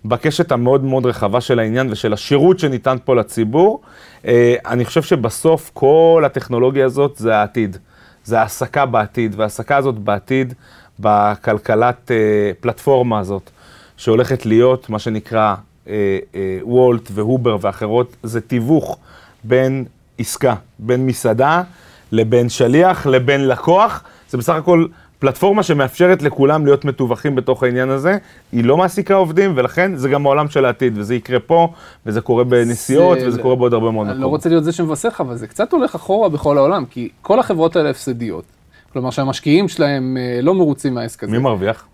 בקשת המאוד מאוד רחבה של העניין ושל השירות שניתן פה לציבור, אה, אני חושב שבסוף כל הטכנולוגיה הזאת זה העתיד. זה העסקה בעתיד, והעסקה הזאת בעתיד בכלכלת אה, פלטפורמה הזאת, שהולכת להיות מה שנקרא אה, וולט והובר ואחרות, זה תיווך בין עסקה בין מסעדה לבין שליח לבין לקוח. זה בסך הכל פלטפורמה שמאפשרת לכולם להיות מתווכים בתוך העניין הזה. היא לא מעסיקה עובדים, ולכן זה גם העולם של העתיד, וזה יקרה פה, וזה קורה בנסיעות, זה... וזה קורה בעוד הרבה מאוד מקומות. אני לא רוצה להיות זה שמבשר אבל זה קצת הולך אחורה בכל העולם, כי כל החברות האלה הפסדיות. כלומר שהמשקיעים שלהם אה, לא מרוצים מהעסק הזה. מי מרוויח?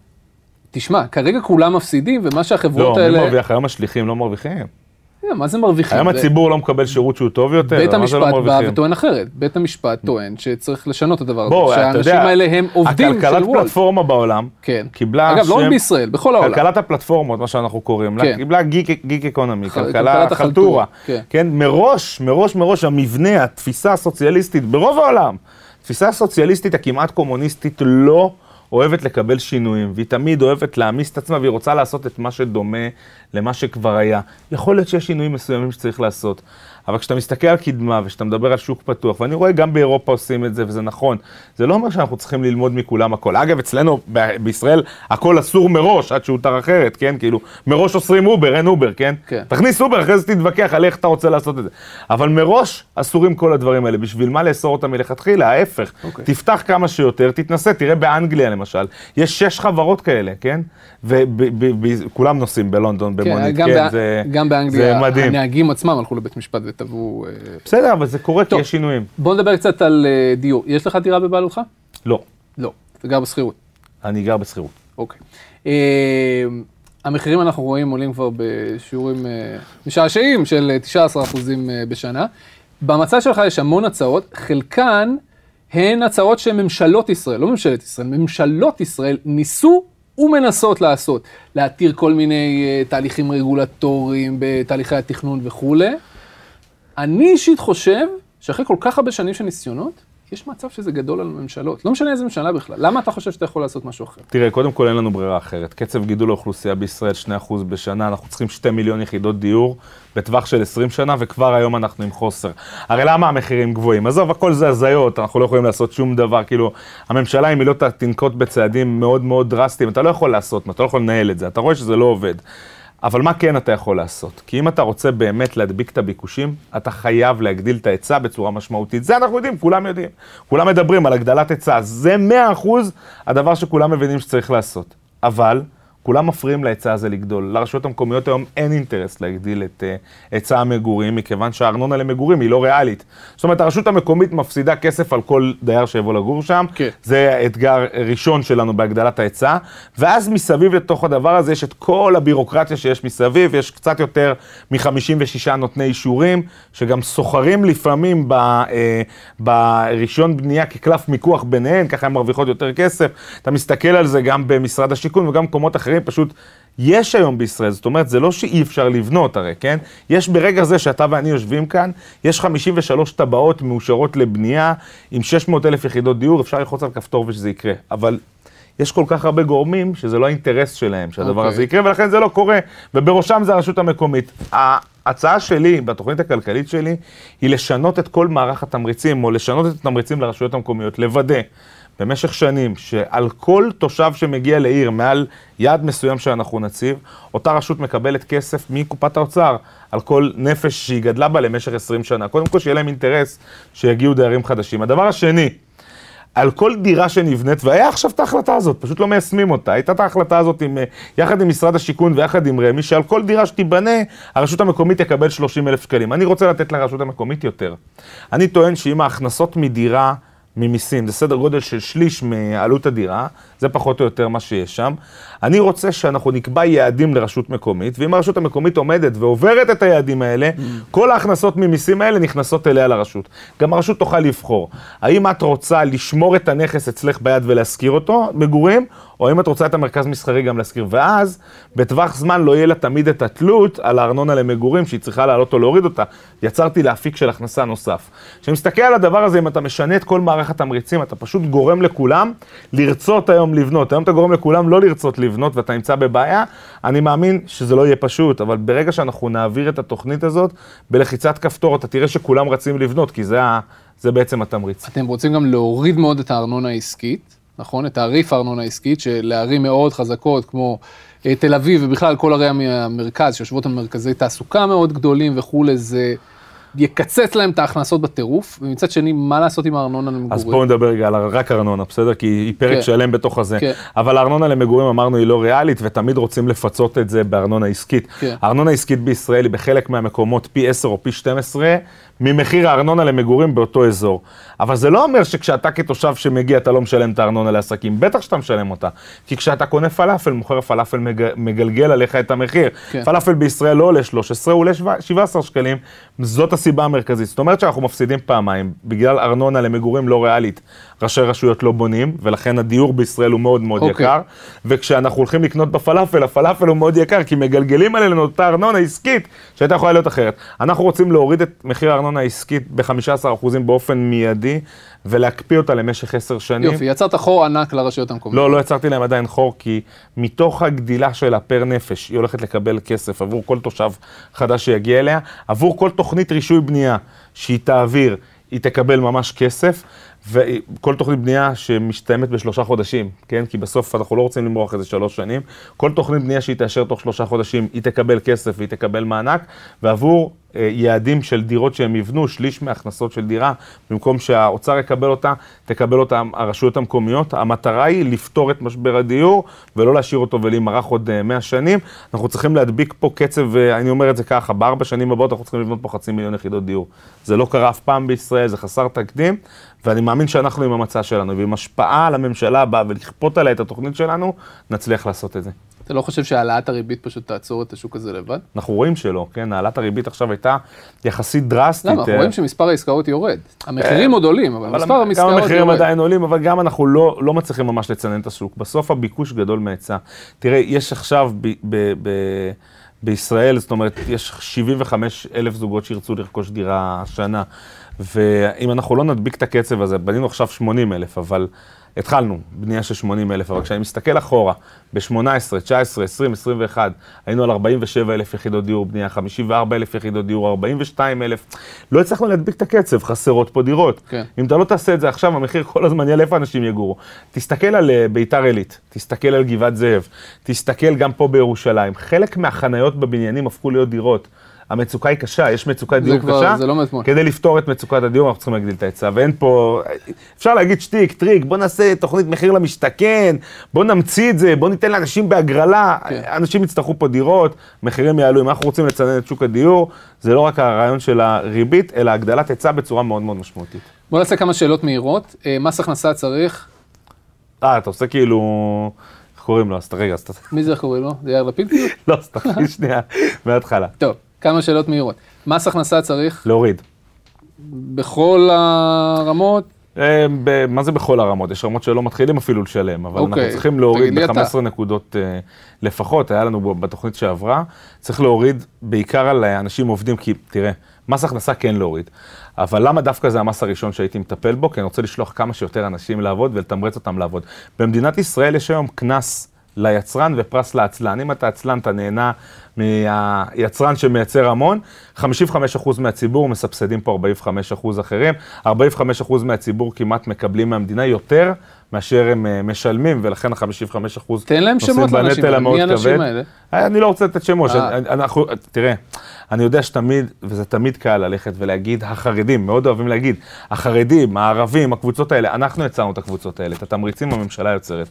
תשמע, כרגע כולם מפסידים, ומה שהחברות לא, האלה... לא, מי מרוויח? היום השליחים לא מרוויחים. אה, מה זה מרוויחים? היום הציבור לא מקבל שירות שהוא טוב יותר? בית לא המשפט בא וטוען אחרת. בית המשפט טוען שצריך לשנות את הדבר הזה. בוא, אתה יודע, שהאנשים האלה הם עובדים של וולט. הכלכלת פלטפורמה בעולם כן. קיבלה אגב, לא רק בישראל, בכל העולם. כלכלת הפלטפורמות, מה שאנחנו קוראים לה, קיבלה גיק אקונומי, כלכלת החלטורה. כן. כן, מראש, מראש, מראש המבנה, התפיסה הסוציאליסטית ברוב העולם, התפיסה הסוציאליסטית הכמעט קומוניסטית לא... אוהבת לקבל שינויים, והיא תמיד אוהבת להעמיס את עצמה, והיא רוצה לעשות את מה שדומה למה שכבר היה. יכול להיות שיש שינויים מסוימים שצריך לעשות. אבל כשאתה מסתכל על קדמה וכשאתה מדבר על שוק פתוח, ואני רואה גם באירופה עושים את זה, וזה נכון, זה לא אומר שאנחנו צריכים ללמוד מכולם הכל. אגב, אצלנו ב- בישראל הכל אסור מראש, עד שהותר אחרת, כן? כאילו, מראש אוסרים אובר, אין אובר, כן? כן. תכניס אובר, אחרי זה תתווכח על איך אתה רוצה לעשות את זה. אבל מראש אסורים כל הדברים האלה. בשביל מה לאסור אותם מלכתחילה? ההפך. אוקיי. תפתח כמה שיותר, תתנסה, תראה באנגליה למשל, יש שש חברות כאלה, כן? וכולם נוסעים בלונדון במונית, גם, כן? בא- זה, גם זה באנגליה, מדהים. הנהגים עצמם הלכו לבית משפט ותבעו... אה, בסדר, אבל זה קורה כי. יש שינויים. בוא נדבר קצת על אה, דיור. יש לך דירה בבעלותך? לא, לא. אתה גר בשכירות. אני גר בשכירות. אוקיי. אה, המחירים אנחנו רואים עולים כבר בשיעורים אה, משעשעים של אה, 19% אה, בשנה. במצע שלך יש המון הצעות, חלקן הן הצעות שממשלות ישראל, לא ממשלת ישראל, ממשלות ישראל ניסו ומנסות לעשות, להתיר כל מיני תהליכים רגולטוריים בתהליכי התכנון וכולי. אני אישית חושב שאחרי כל כך הרבה שנים של ניסיונות, יש מצב שזה גדול על ממשלות. לא משנה איזה ממשלה בכלל. למה אתה חושב שאתה יכול לעשות משהו אחר? תראה, קודם כל אין לנו ברירה אחרת. קצב גידול האוכלוסייה בישראל 2% בשנה, אנחנו צריכים 2 מיליון יחידות דיור בטווח של 20 שנה, וכבר היום אנחנו עם חוסר. הרי למה המחירים גבוהים? עזוב, הכל זה הזיות, אנחנו לא יכולים לעשות שום דבר. כאילו, הממשלה, אם היא לא תנקוט בצעדים מאוד מאוד דרסטיים, אתה לא יכול לעשות, אתה לא יכול לנהל את זה, אתה רואה שזה לא עובד. אבל מה כן אתה יכול לעשות? כי אם אתה רוצה באמת להדביק את הביקושים, אתה חייב להגדיל את ההיצע בצורה משמעותית. זה אנחנו יודעים, כולם יודעים. כולם מדברים על הגדלת היצע, זה 100% הדבר שכולם מבינים שצריך לעשות. אבל כולם מפריעים להיצע הזה לגדול. לרשויות המקומיות היום אין אינטרס להגדיל את אה, היצע המגורים, מכיוון שהארנונה למגורים היא לא ריאלית. זאת אומרת, הרשות המקומית מפסידה כסף על כל דייר שיבוא לגור שם. כן. זה אתגר ראשון שלנו בהגדלת ההיצע, ואז מסביב לתוך הדבר הזה יש את כל הבירוקרטיה שיש מסביב, יש קצת יותר מ-56 נותני אישורים, שגם סוחרים לפעמים ב, אה, ברישיון בנייה כקלף מיקוח ביניהן, ככה הן מרוויחות יותר כסף. אתה מסתכל על זה גם במשרד השיכון וגם במקומות אחרים, פשוט יש היום בישראל, זאת אומרת, זה לא שאי אפשר לבנות הרי, כן? יש ברגע זה שאתה ואני יושבים כאן, יש 53 טבעות מאושרות לבנייה עם 600 אלף יחידות דיור, אפשר ללחוץ על כפתור ושזה יקרה. אבל יש כל כך הרבה גורמים שזה לא האינטרס שלהם שהדבר אוקיי. הזה יקרה, ולכן זה לא קורה, ובראשם זה הרשות המקומית. ההצעה שלי, בתוכנית הכלכלית שלי, היא לשנות את כל מערך התמריצים, או לשנות את התמריצים לרשויות המקומיות, לוודא. במשך שנים, שעל כל תושב שמגיע לעיר מעל יעד מסוים שאנחנו נציב, אותה רשות מקבלת כסף מקופת האוצר על כל נפש שהיא גדלה בה למשך 20 שנה. קודם כל, שיהיה להם אינטרס שיגיעו דיירים חדשים. הדבר השני, על כל דירה שנבנית, והיה עכשיו את ההחלטה הזאת, פשוט לא מיישמים אותה. הייתה את ההחלטה הזאת עם, יחד עם משרד השיכון ויחד עם רמ"י, שעל כל דירה שתיבנה, הרשות המקומית תקבל 30 אלף שקלים. אני רוצה לתת לרשות המקומית יותר. אני טוען שאם ההכנסות מדירה... ממיסים, זה סדר גודל של שליש מעלות הדירה, זה פחות או יותר מה שיש שם. אני רוצה שאנחנו נקבע יעדים לרשות מקומית, ואם הרשות המקומית עומדת ועוברת את היעדים האלה, mm. כל ההכנסות ממיסים האלה נכנסות אליה לרשות. גם הרשות תוכל לבחור. האם את רוצה לשמור את הנכס אצלך ביד ולהשכיר אותו, מגורים, או אם את רוצה את המרכז מסחרי גם להשכיר. ואז, בטווח זמן לא יהיה לה תמיד את התלות על הארנונה למגורים, שהיא צריכה לעלות או להוריד אותה. יצרתי לאפיק של הכנסה נוסף. כשאני מסתכל על הדבר הזה, אם אתה משנה את כל מערך התמריצים, אתה פשוט גורם לכולם לרצות היום לבנות. היום אתה גורם לכולם לא לרצות לבנות ואתה נמצא בבעיה. אני מאמין שזה לא יהיה פשוט, אבל ברגע שאנחנו נעביר את התוכנית הזאת, בלחיצת כפתור אתה תראה שכולם רצים לבנות, כי זה. זה בעצם התמריץ. אתם רוצים גם להוריד מאוד את הארנונה העסקית, נכון? את תעריף הארנונה העסקית, שלערים מאוד חזקות כמו אה, תל אביב ובכלל כל ערי המרכז, שיושבות על מרכזי תעסוקה מאוד גדולים וכולי, זה יקצץ להם את ההכנסות בטירוף, ומצד שני, מה לעשות עם הארנונה למגורים? אז בואו נדבר רגע על רק ארנונה, בסדר? כי היא פרק כן. שלם בתוך הזה. כן. אבל הארנונה למגורים, אמרנו, היא לא ריאלית, ותמיד רוצים לפצות את זה בארנונה עסקית. כן. הארנונה עסקית בישראל היא בחלק מהמקומות פי 10 או פי 12 ממחיר הארנונה למגורים באותו אזור. אבל זה לא אומר שכשאתה כתושב שמגיע, אתה לא משלם את הארנונה לעסקים. בטח שאתה משלם אותה. כי כשאתה קונה פלאפל, מוכר הפלאפל מג... מגלגל עליך את המחיר. כן. פלאפל בישראל לא עולה 13, הוא עולה 17 שקלים. זאת הסיבה המרכזית. זאת אומרת שאנחנו מפסידים פעמיים, בגלל ארנונה למגורים לא ריאלית, ראשי רשויות לא בונים, ולכן הדיור בישראל הוא מאוד מאוד אוקיי. יקר, וכשאנחנו הולכים לקנות בפלאפל, הפלאפל הוא מאוד יקר, כי מגלגלים עלינו אותה ארנונה עסקית שהייתה יכולה להיות אחרת. אנחנו רוצים להוריד את מחיר הארנונה העסקית ב-15% באופן מיידי, ולהקפיא אותה למשך עשר שנים. יופי, יצרת חור ענק לרשויות המקומיות. לא, לא יצרתי להם עדיין חור, כי מתוך הגדילה שלה פר נפש, היא הולכת לקבל כסף עבור כל תושב חדש שיגיע אליה, עבור כל תוכנית רישוי בנייה שהיא תעביר, היא תקבל ממש כסף. וכל תוכנית בנייה שמסתיימת בשלושה חודשים, כן? כי בסוף אנחנו לא רוצים למרוח איזה שלוש שנים. כל תוכנית בנייה שהיא תאשר תוך שלושה חודשים, היא תקבל כסף והיא תקבל מענק, ועבור יעדים של דירות שהם יבנו, שליש מהכנסות של דירה, במקום שהאוצר יקבל אותה, תקבל אותה הרשויות המקומיות. המטרה היא לפתור את משבר הדיור ולא להשאיר אותו ולהימרח עוד 100 אה, שנים. אנחנו צריכים להדביק פה קצב, ואני אומר את זה ככה, בארבע שנים הבאות אנחנו צריכים לבנות פה חצי מיליון יחידות דיור. זה לא קרה אף פעם בישראל, זה חסר תקדים, ואני מאמין שאנחנו עם המצע שלנו ועם השפעה על הממשלה הבאה ולכפות עליה את התוכנית שלנו, נצליח לעשות את זה. אתה לא חושב שהעלאת הריבית פשוט תעצור את השוק הזה לבד? אנחנו רואים שלא, כן? העלאת הריבית עכשיו הייתה יחסית דרסטית. למה? אנחנו רואים שמספר העסקאות יורד. המחירים עוד עולים, אבל מספר העסקאות יורד. גם המחירים עדיין עולים, אבל גם אנחנו לא, לא מצליחים ממש לצנן את השוק. בסוף הביקוש גדול מהיצע. תראה, יש עכשיו ב, ב, ב, בישראל, זאת אומרת, יש 75 אלף זוגות שירצו לרכוש דירה השנה. ואם אנחנו לא נדביק את הקצב הזה, בנינו עכשיו 80 אלף, אבל התחלנו בנייה של 80 אלף, אבל כשאני מסתכל אחורה, ב-18, 19, 20, 21, היינו על 47 אלף יחידות דיור בנייה, 54 אלף יחידות דיור, 42 אלף. לא הצלחנו להדביק את הקצב, חסרות פה דירות. כן. אם אתה לא תעשה את זה עכשיו, המחיר כל הזמן יעלה, איפה אנשים יגורו? תסתכל על אה, ביתר עילית, תסתכל על גבעת זאב, תסתכל גם פה בירושלים. חלק מהחניות בבניינים הפכו להיות דירות. המצוקה היא קשה, יש מצוקת דיור כבר, קשה. זה לא מאתמול. כדי לפתור את מצוקת הדיור, אנחנו צריכים להגדיל את ההיצע, ואין פה... אפשר להגיד שטיק, טריק, בוא נעשה תוכנית מחיר למשתכן, בוא נמציא את זה, בוא ניתן לאנשים בהגרלה, כן. אנשים יצטרכו פה דירות, מחירים יעלו. אם אנחנו רוצים לצנן את שוק הדיור, זה לא רק הרעיון של הריבית, אלא הגדלת היצע בצורה מאוד מאוד משמעותית. בוא נעשה כמה שאלות מהירות. אה, מס הכנסה צריך? אה, אתה עושה כאילו... איך קוראים לו? אז רגע, אז אתה... מי זה איך קוראים לו? זה יאיר לפיד? [LAUGHS] לא, אז תתחיל שנייה, מההתחלה. טוב. כמה שאלות מהירות. מס הכנסה צריך? להוריד. בכל הרמות? אה, מה זה בכל הרמות? יש רמות שלא מתחילים אפילו לשלם, אבל אנחנו אוקיי. צריכים להוריד ב-15 נקודות אה, לפחות, היה לנו בתוכנית שעברה, צריך להוריד בעיקר על אנשים עובדים, כי תראה, מס הכנסה כן להוריד. אבל למה דווקא זה המס הראשון שהייתי מטפל בו? כי אני רוצה לשלוח כמה שיותר אנשים לעבוד ולתמרץ אותם לעבוד. במדינת ישראל יש היום קנס ליצרן ופרס לעצלן. אם אתה עצלן, אתה נהנה מהיצרן שמייצר המון, 55% מהציבור מסבסדים פה 45% אחרים, 45% מהציבור כמעט מקבלים מהמדינה יותר מאשר הם אה, משלמים, ולכן ה-55% נושאים בנטל המאוד כבד. אה, אני לא רוצה לתת שמות, אה. אנחנו, תראה, אני יודע שתמיד, וזה תמיד קל ללכת ולהגיד, החרדים, מאוד אוהבים להגיד, החרדים, הערבים, הקבוצות האלה, אנחנו יצרנו את הקבוצות האלה, את התמריצים הממשלה יוצרת.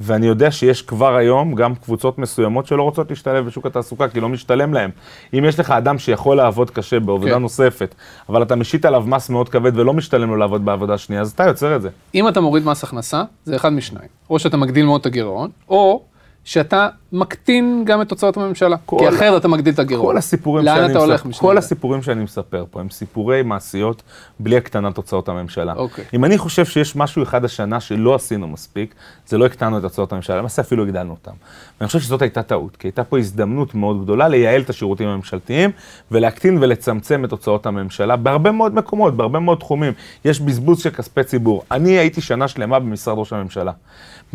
ואני יודע שיש כבר היום גם קבוצות מסוימות שלא רוצות להשתלב בשוק התעסוקה, כי לא משתלם להם. אם יש לך אדם שיכול לעבוד קשה בעבודה כן. נוספת, אבל אתה משית עליו מס מאוד כבד ולא משתלם לו לעבוד בעבודה שנייה, אז אתה יוצר את זה. אם אתה מוריד מס הכנסה, זה אחד משניים. או שאתה מגדיל מאוד את הגירעון, או שאתה מקטין גם את תוצאות הממשלה, כי אחרת אתה מגדיל את הגירעון. כל הסיפורים, שאני מספר, כל הסיפורים שאני מספר פה הם סיפורי מעשיות בלי הקטנת תוצאות הממשלה. אוקיי. אם אני חושב שיש משהו אחד השנה שלא עשינו מספיק, זה לא הקטנו את תוצאות הממשלה, למעשה אפילו הגדלנו אותם. ואני חושב שזאת הייתה טעות, כי הייתה פה הזדמנות מאוד גדולה לייעל את השירותים הממשלתיים ולהקטין ולצמצם את תוצאות הממשלה בהרבה מאוד מקומות, בהרבה מאוד תחומים. יש בזבוז של כספי ציבור. אני הייתי שנה שלמה במשרד ראש הממשלה.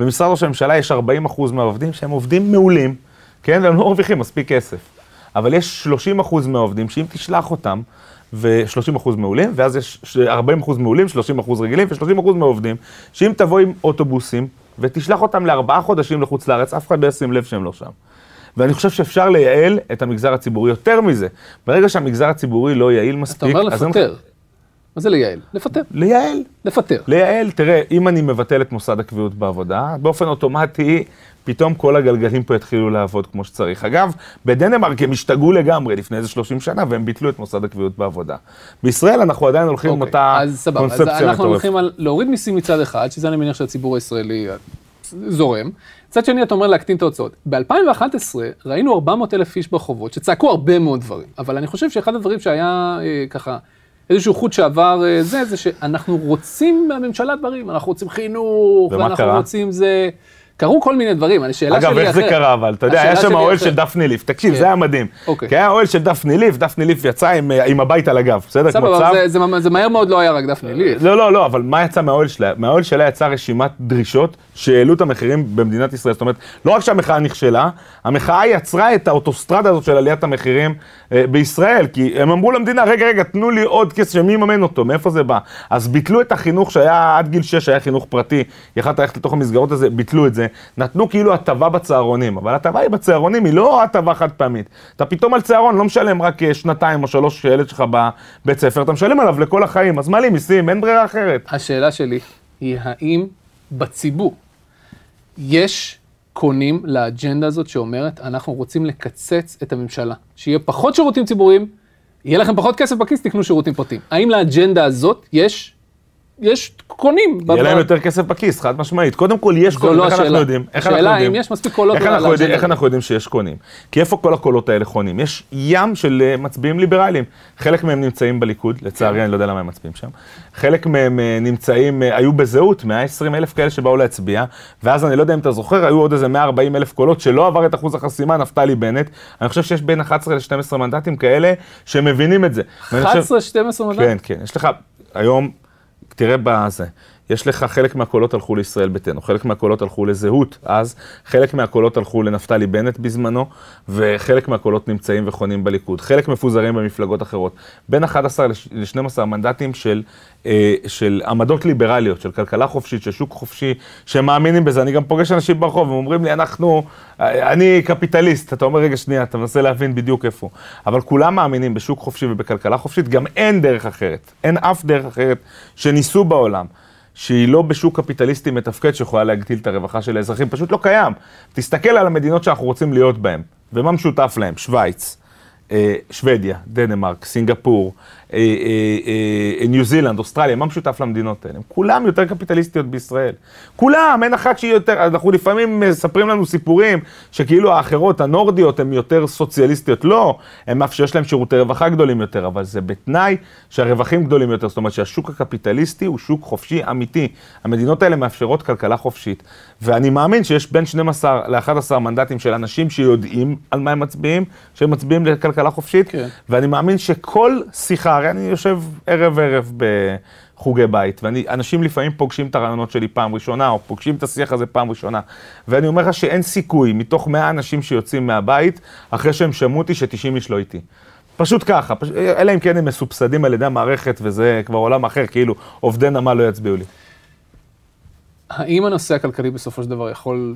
במשרד ראש הממשלה יש 40% מהעובדים שהם עובדים מעולים, כן? והם לא מרוויחים מספיק כסף. אבל יש 30% מהעובדים שאם תשלח אותם, ו-30% מעולים, ואז יש 40% מעולים, 30% רגילים, ו-30% מהעובדים, שאם תבוא עם אוטובוסים ותשלח אותם לארבעה חודשים לחוץ לארץ, אף אחד לא ישים לב שהם לא שם. ואני חושב שאפשר לייעל את המגזר הציבורי. יותר מזה, ברגע שהמגזר הציבורי לא יעיל מספיק... אתה אומר לפטר. מה זה לייעל? לפטר. לייעל. לפטר. לייעל, תראה, אם אני מבטל את מוסד הקביעות בעבודה, באופן אוטומטי, פתאום כל הגלגלים פה יתחילו לעבוד כמו שצריך. אגב, בדנמרק הם השתגעו לגמרי לפני איזה 30 שנה, והם ביטלו את מוסד הקביעות בעבודה. בישראל אנחנו עדיין הולכים עם אוקיי, אותה קונספציה מטורפת. אז אנחנו הולכים על להוריד מיסים מצד אחד, שזה אני מניח שהציבור הישראלי זורם. מצד שני, אתה אומר להקטין את ההוצאות. ב-2011 ראינו 400 אלף איש ברחובות שצעקו הרבה מאוד דברים, אבל אני חושב שאחד הדברים שהיה אה, ככה, איזשהו חוט שעבר אה, זה, זה שאנחנו רוצים מהממשלה דברים, אנחנו רוצים חינוך, ואנחנו קרה? רוצים זה... קרו כל מיני דברים, השאלה שלי אחרת. אגב, איך זה קרה, אבל אתה יודע, היה שם האוהל של דפני ליף, תקשיב, כן. זה היה מדהים. אוקיי. כי היה אוהל של דפני ליף, דפני ליף יצא עם, עם הבית על הגב, בסדר? סבבה, זה, זה, מהר מאוד לא היה רק דפני ליף. לא, לא, לא, אבל מה יצא מהאוהל שלה? מהאוהל שלה יצאה רשימת דרישות שהעלו את המחירים במדינת ישראל. זאת אומרת, לא רק שהמחאה נכשלה, המחאה יצרה את האוטוסטרדה הזאת של עליית המחירים אה, בישראל, כי הם אמרו למדינה, רגע, רגע, תנו לי עוד כסף, שמי יממן אותו, מאיפה זה בא? אז ביטלו את החינוך שהיה עד גיל 6, היה חינוך פרטי, יכלת ללכת לתוך המסגרות הזה, ביטלו את זה, נתנו כאילו הטבה בצהרונים, אבל הטבה היא בצהרונים, היא לא הטבה חד פעמית. אתה פתאום על צהרון לא משלם רק אה, שנתיים או שלוש שהילד שלך בבית ספר, אתה משלם עליו לכל החיים, אז מה לי מיסים, אין ברירה אחרת. השאלה שלי היא האם בציבור יש קונים לאג'נדה הזאת שאומרת, אנחנו רוצים לקצץ את הממשלה, שיהיה פחות שירותים ציבוריים, יהיה לכם פחות כסף בכיס, תקנו שירותים פרטיים. האם לאג'נדה הזאת יש יש קונים. יהיה להם יותר כסף בכיס, חד משמעית. קודם כל יש קונים, לא איך אנחנו יודעים? השאלה אם יש מספיק קולות. איך אנחנו, יודעים, איך אנחנו יודעים שיש קונים? כי איפה כל הקולות האלה חונים? יש ים של אה, מצביעים ליברליים. חלק מהם נמצאים בליכוד, לצערי. אני לא יודע למה הם מצביעים שם. חלק מהם אה, נמצאים, אה, היו בזהות, 120 אלף כאלה שבאו להצביע, ואז אני לא יודע אם אתה זוכר, היו עוד איזה 140 אלף קולות שלא עבר את אחוז החסימה, נפתלי בנט. אני חושב שיש בין 11 ל-12 מנדטים כאלה שמבינים את זה. 11-12 מנדטים? כן, כן. יש לך היום תראה בזה, יש לך חלק מהקולות הלכו לישראל ביתנו, חלק מהקולות הלכו לזהות אז, חלק מהקולות הלכו לנפתלי בנט בזמנו, וחלק מהקולות נמצאים וחונים בליכוד. חלק מפוזרים במפלגות אחרות. בין 11 ל-12 מנדטים של, אה, של עמדות ליברליות, של כלכלה חופשית, של שוק חופשי, שמאמינים בזה. אני גם פוגש אנשים ברחוב, הם אומרים לי, אנחנו, אני קפיטליסט. אתה אומר, רגע, שנייה, אתה מנסה להבין בדיוק איפה. אבל כולם מאמינים בשוק חופשי ובכלכלה חופשית, גם אין דרך אחרת. אין אף דרך אחרת שניסו בעולם. שהיא לא בשוק קפיטליסטי מתפקד שיכולה להגדיל את הרווחה של האזרחים, פשוט לא קיים. תסתכל על המדינות שאנחנו רוצים להיות בהן, ומה משותף להן? שווייץ, אה, שוודיה, דנמרק, סינגפור, ניו זילנד, אוסטרליה, מה משותף למדינות האלה? כולם יותר קפיטליסטיות בישראל. כולם, אין אחת שהיא יותר, אנחנו לפעמים מספרים לנו סיפורים שכאילו האחרות, הנורדיות, הן יותר סוציאליסטיות. לא, הן מאפשרות להם שירותי רווחה גדולים יותר, אבל זה בתנאי שהרווחים גדולים יותר. זאת אומרת שהשוק הקפיטליסטי הוא שוק חופשי אמיתי. המדינות האלה מאפשרות כלכלה חופשית. ואני מאמין שיש בין 12 ל-11 מנדטים של אנשים שיודעים על מה הם מצביעים, שהם מצביעים לכלכלה חופשית, כן. ואני מאמין שכל שיחה, הרי אני יושב ערב-ערב בחוגי בית, ואנשים לפעמים פוגשים את הרעיונות שלי פעם ראשונה, או פוגשים את השיח הזה פעם ראשונה, ואני אומר לך שאין סיכוי, מתוך 100 אנשים שיוצאים מהבית, אחרי שהם שמעו אותי, ש-90 איש לא איתי. פשוט ככה, פש... אלא אם כן הם מסובסדים על ידי המערכת, וזה כבר עולם אחר, כאילו עובדי נמל לא יצביעו לי. האם הנושא הכלכלי בסופו של דבר יכול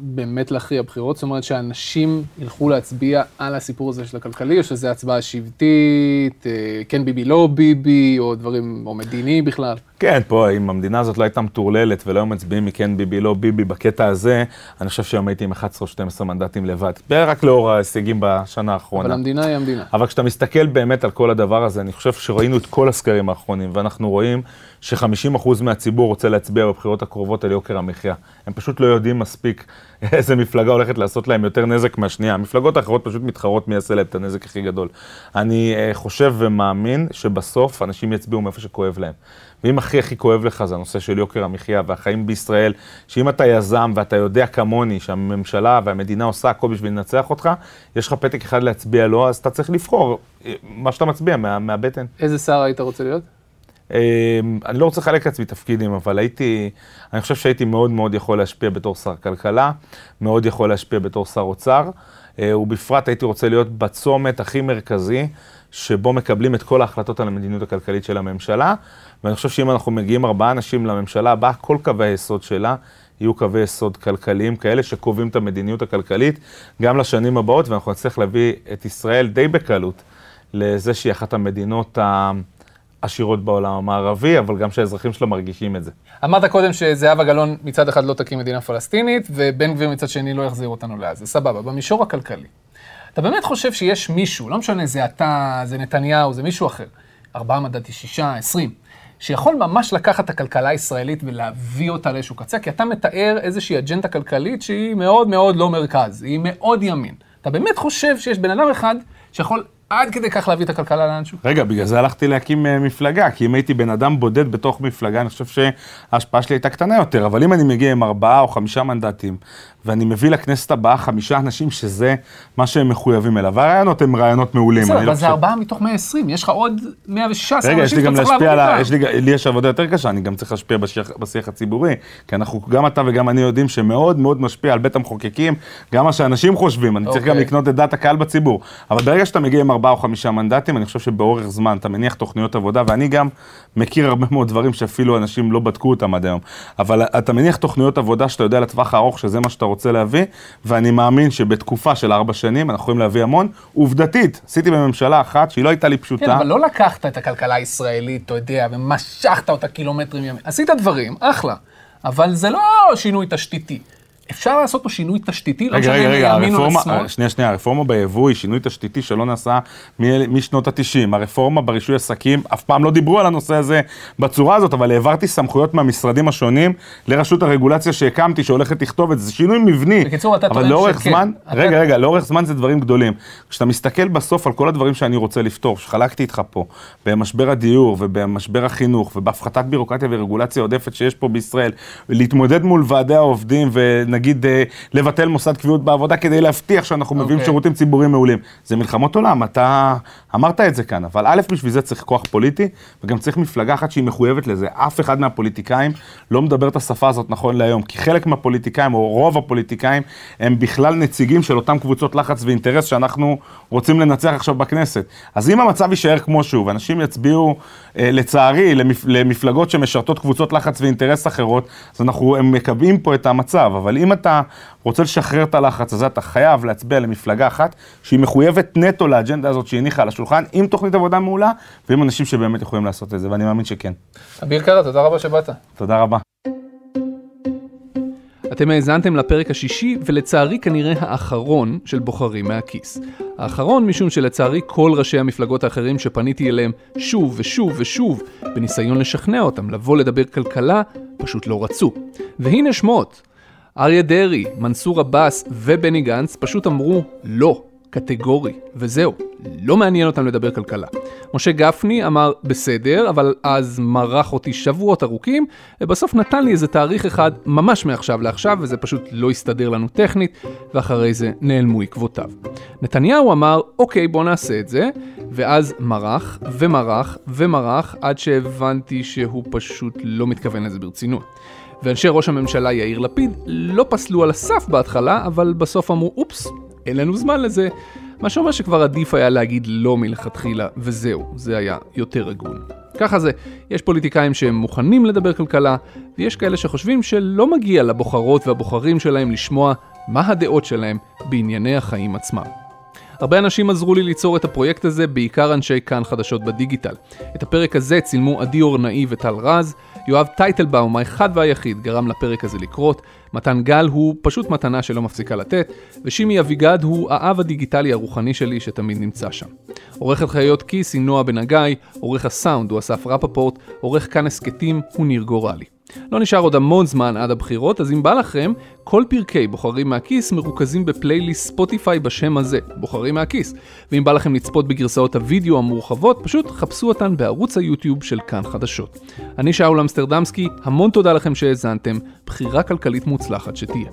באמת להכריע בחירות? זאת אומרת שאנשים ילכו להצביע על הסיפור הזה של הכלכלי, או שזה הצבעה שבטית, אה, כן ביבי, לא ביבי, או דברים, או מדיני בכלל? כן, פה, אם המדינה הזאת לא הייתה מטורללת ולא היו מצביעים מכן ביבי, לא ביבי בקטע הזה, אני חושב שהיום הייתי עם 11 או 12 מנדטים לבד. רק לאור ההישגים בשנה האחרונה. אבל המדינה היא המדינה. אבל כשאתה מסתכל באמת על כל הדבר הזה, אני חושב שראינו את כל הסקרים האחרונים, ואנחנו רואים ש-50% מהציבור רוצה להצביע בבחירות הקרובות על יוקר המחיה. הם פשוט לא יודעים מספיק [LAUGHS] איזה מפלגה הולכת לעשות להם יותר נזק מהשנייה. המפלגות האחרות פשוט מתחרות מי יעשה להם את הנזק הכי גדול. אני uh, חושב ומאמין שבסוף אנשים יצביעו מאיפה שכואב להם. ואם הכי הכי כואב לך זה הנושא של יוקר המחיה והחיים בישראל, שאם אתה יזם ואתה יודע כמוני שהממשלה והמדינה עושה הכל בשביל לנצח אותך, יש לך פתק אחד להצביע לו, אז אתה צריך לבחור אה, מה שאתה מצביע מה, מהבטן. איזה שר היית רוצה להיות? אמ, אני לא רוצה לחלק לעצמי תפקידים, אבל הייתי, אני חושב שהייתי מאוד מאוד יכול להשפיע בתור שר כלכלה, מאוד יכול להשפיע בתור שר אוצר, אה, ובפרט הייתי רוצה להיות בצומת הכי מרכזי, שבו מקבלים את כל ההחלטות על המדיניות הכלכלית של הממשלה, ואני חושב שאם אנחנו מגיעים ארבעה אנשים לממשלה הבאה, כל קווי היסוד שלה יהיו קווי יסוד כלכליים כאלה שקובעים את המדיניות הכלכלית גם לשנים הבאות, ואנחנו נצליח להביא את ישראל די בקלות לזה שהיא אחת המדינות ה... עשירות בעולם המערבי, אבל גם שהאזרחים שלה מרגישים את זה. אמרת קודם שזהבה גלאון מצד אחד לא תקים מדינה פלסטינית, ובן גביר מצד שני לא יחזיר אותנו לעזה. סבבה, במישור הכלכלי. אתה באמת חושב שיש מישהו, לא משנה, זה אתה, זה נתניהו, זה מישהו אחר, ארבעה מדעתי, שישה, עשרים, שיכול ממש לקחת את הכלכלה הישראלית ולהביא אותה לאיזשהו קצה, כי אתה מתאר איזושהי אג'נדה כלכלית שהיא מאוד מאוד לא מרכז, היא מאוד ימין. אתה באמת חושב שיש בן אדם אחד שיכול עד כדי כך להביא את הכלכלה לאנשהו. רגע, בגלל זה הלכתי להקים אה, מפלגה, כי אם הייתי בן אדם בודד בתוך מפלגה, אני חושב שההשפעה שלי הייתה קטנה יותר, אבל אם אני מגיע עם ארבעה או חמישה מנדטים, ואני מביא לכנסת הבאה חמישה אנשים שזה מה שהם מחויבים אליו. והרעיונות הם רעיונות מעולים. בסדר, אבל לא זה ארבעה מתוך 120, יש לך עוד 116 רגע, אנשים שאתה צריך לעבוד איתם. יש לי, לי יש עבודה יותר קשה, אני גם צריך להשפיע בשיח, בשיח הציבורי, כי אנחנו, גם אתה וגם אני יודעים שמאוד מאוד משפיע על בית המחוקקים, גם מה שאנשים חושבים, אני צריך גם אוקיי. לקנות את דעת הקהל בציבור. אבל ברגע שאתה מגיע עם ארבעה או חמישה מנדטים, אני חושב שבאורך זמן אתה מניח תוכניות עבודה, ואני גם מכיר הרבה מאוד דברים שאפילו אנשים לא בדקו אותם עד היום. אבל אתה מניח תוכניות עבודה שאתה יודע לטווח הארוך שזה מה שאתה רוצה להביא, ואני מאמין שבתקופה של ארבע שנים אנחנו יכולים להביא המון. עובדתית, עשיתי בממשלה אחת שהיא לא הייתה לי פשוטה. כן, אבל לא לקחת את הכלכלה הישראלית, אתה יודע, ומשכת אותה קילומטרים ימים. עשית דברים, אחלה, אבל זה לא שינוי תשתיתי. אפשר לעשות פה שינוי תשתיתי, לא משנה אם ימין או לשמאל. שנייה, שנייה, הרפורמה ביבוא היא שינוי תשתיתי שלא נעשה משנות ה-90. הרפורמה ברישוי עסקים, אף פעם לא דיברו על הנושא הזה בצורה הזאת, אבל העברתי סמכויות מהמשרדים השונים לרשות הרגולציה שהקמתי, שהולכת לכתוב את זה. זה שינוי מבני. בקיצור, אתה טוען שכן. זמן, אתה... רגע, רגע, לאורך זמן זה דברים גדולים. כשאתה מסתכל בסוף על כל הדברים שאני רוצה לפתור, שחלקתי איתך פה, במשבר הדיור ובמשבר החינוך ובהפחתת בירוקרטיה ורגולציה עודפת שיש פה בישראל, להתמודד מול ועדי העובדים ו... נגיד אה, לבטל מוסד קביעות בעבודה כדי להבטיח שאנחנו מביאים okay. אוקיי. שירותים ציבוריים מעולים. זה מלחמות עולם, אתה אמרת את זה כאן, אבל א', בשביל זה צריך כוח פוליטי, וגם צריך מפלגה אחת שהיא מחויבת לזה. אף אחד מהפוליטיקאים לא מדבר את השפה הזאת נכון להיום, כי חלק מהפוליטיקאים, או רוב הפוליטיקאים, הם בכלל נציגים של אותם קבוצות לחץ ואינטרס שאנחנו רוצים לנצח עכשיו בכנסת. אז אם המצב יישאר כמו שהוא, ואנשים יצביעו, לצערי, למפ... למפלגות שמשרתות קבוצות לחץ ואינטרס אחרות, אז אנחנו מקבעים פה את המצב. אבל אם אתה רוצה לשחרר את הלחץ הזה, אתה חייב להצביע למפלגה אחת שהיא מחויבת נטו לאג'נדה הזאת שהניחה על השולחן, עם תוכנית עבודה מעולה, ועם אנשים שבאמת יכולים לעשות את זה, ואני מאמין שכן. אביר קארה, תודה רבה שבאת. תודה רבה. אתם האזנתם לפרק השישי, ולצערי כנראה האחרון של בוחרים מהכיס. האחרון משום שלצערי כל ראשי המפלגות האחרים שפניתי אליהם שוב ושוב ושוב, בניסיון לשכנע אותם לבוא לדבר כלכלה, פשוט לא רצו. והנה שמות. אריה דרעי, מנסור עבאס ובני גנץ פשוט אמרו לא, קטגורי, וזהו, לא מעניין אותם לדבר כלכלה. משה גפני אמר בסדר, אבל אז מרח אותי שבועות ארוכים, ובסוף נתן לי איזה תאריך אחד ממש מעכשיו לעכשיו, וזה פשוט לא הסתדר לנו טכנית, ואחרי זה נעלמו עקבותיו. נתניהו אמר, אוקיי, בוא נעשה את זה, ואז מרח, ומרח, ומרח, עד שהבנתי שהוא פשוט לא מתכוון לזה ברצינות. ואנשי ראש הממשלה יאיר לפיד לא פסלו על הסף בהתחלה, אבל בסוף אמרו, אופס, אין לנו זמן לזה. מה שאומר שכבר עדיף היה להגיד לא מלכתחילה, וזהו, זה היה יותר הגון. ככה זה, יש פוליטיקאים שהם מוכנים לדבר כלכלה, ויש כאלה שחושבים שלא מגיע לבוחרות והבוחרים שלהם לשמוע מה הדעות שלהם בענייני החיים עצמם. הרבה אנשים עזרו לי ליצור את הפרויקט הזה, בעיקר אנשי כאן חדשות בדיגיטל. את הפרק הזה צילמו עדי אורנאי וטל רז, יואב טייטלבאום, האחד והיחיד, גרם לפרק הזה לקרות, מתן גל הוא פשוט מתנה שלא מפסיקה לתת, ושימי אביגד הוא האב הדיגיטלי הרוחני שלי שתמיד נמצא שם. עורכת חיות כיס היא נועה בן הגיא, עורך הסאונד הוא אסף רפפורט, עורך כאן הסכתים הוא ניר גורלי. לא נשאר עוד המון זמן עד הבחירות, אז אם בא לכם, כל פרקי בוחרים מהכיס מרוכזים בפלייליסט ספוטיפיי בשם הזה, בוחרים מהכיס. ואם בא לכם לצפות בגרסאות הוידאו המורחבות, פשוט חפשו אותן בערוץ היוטיוב של כאן חדשות. אני שאול אמסטרדמסקי, המון תודה לכם שהאזנתם, בחירה כלכלית מוצלחת שתהיה.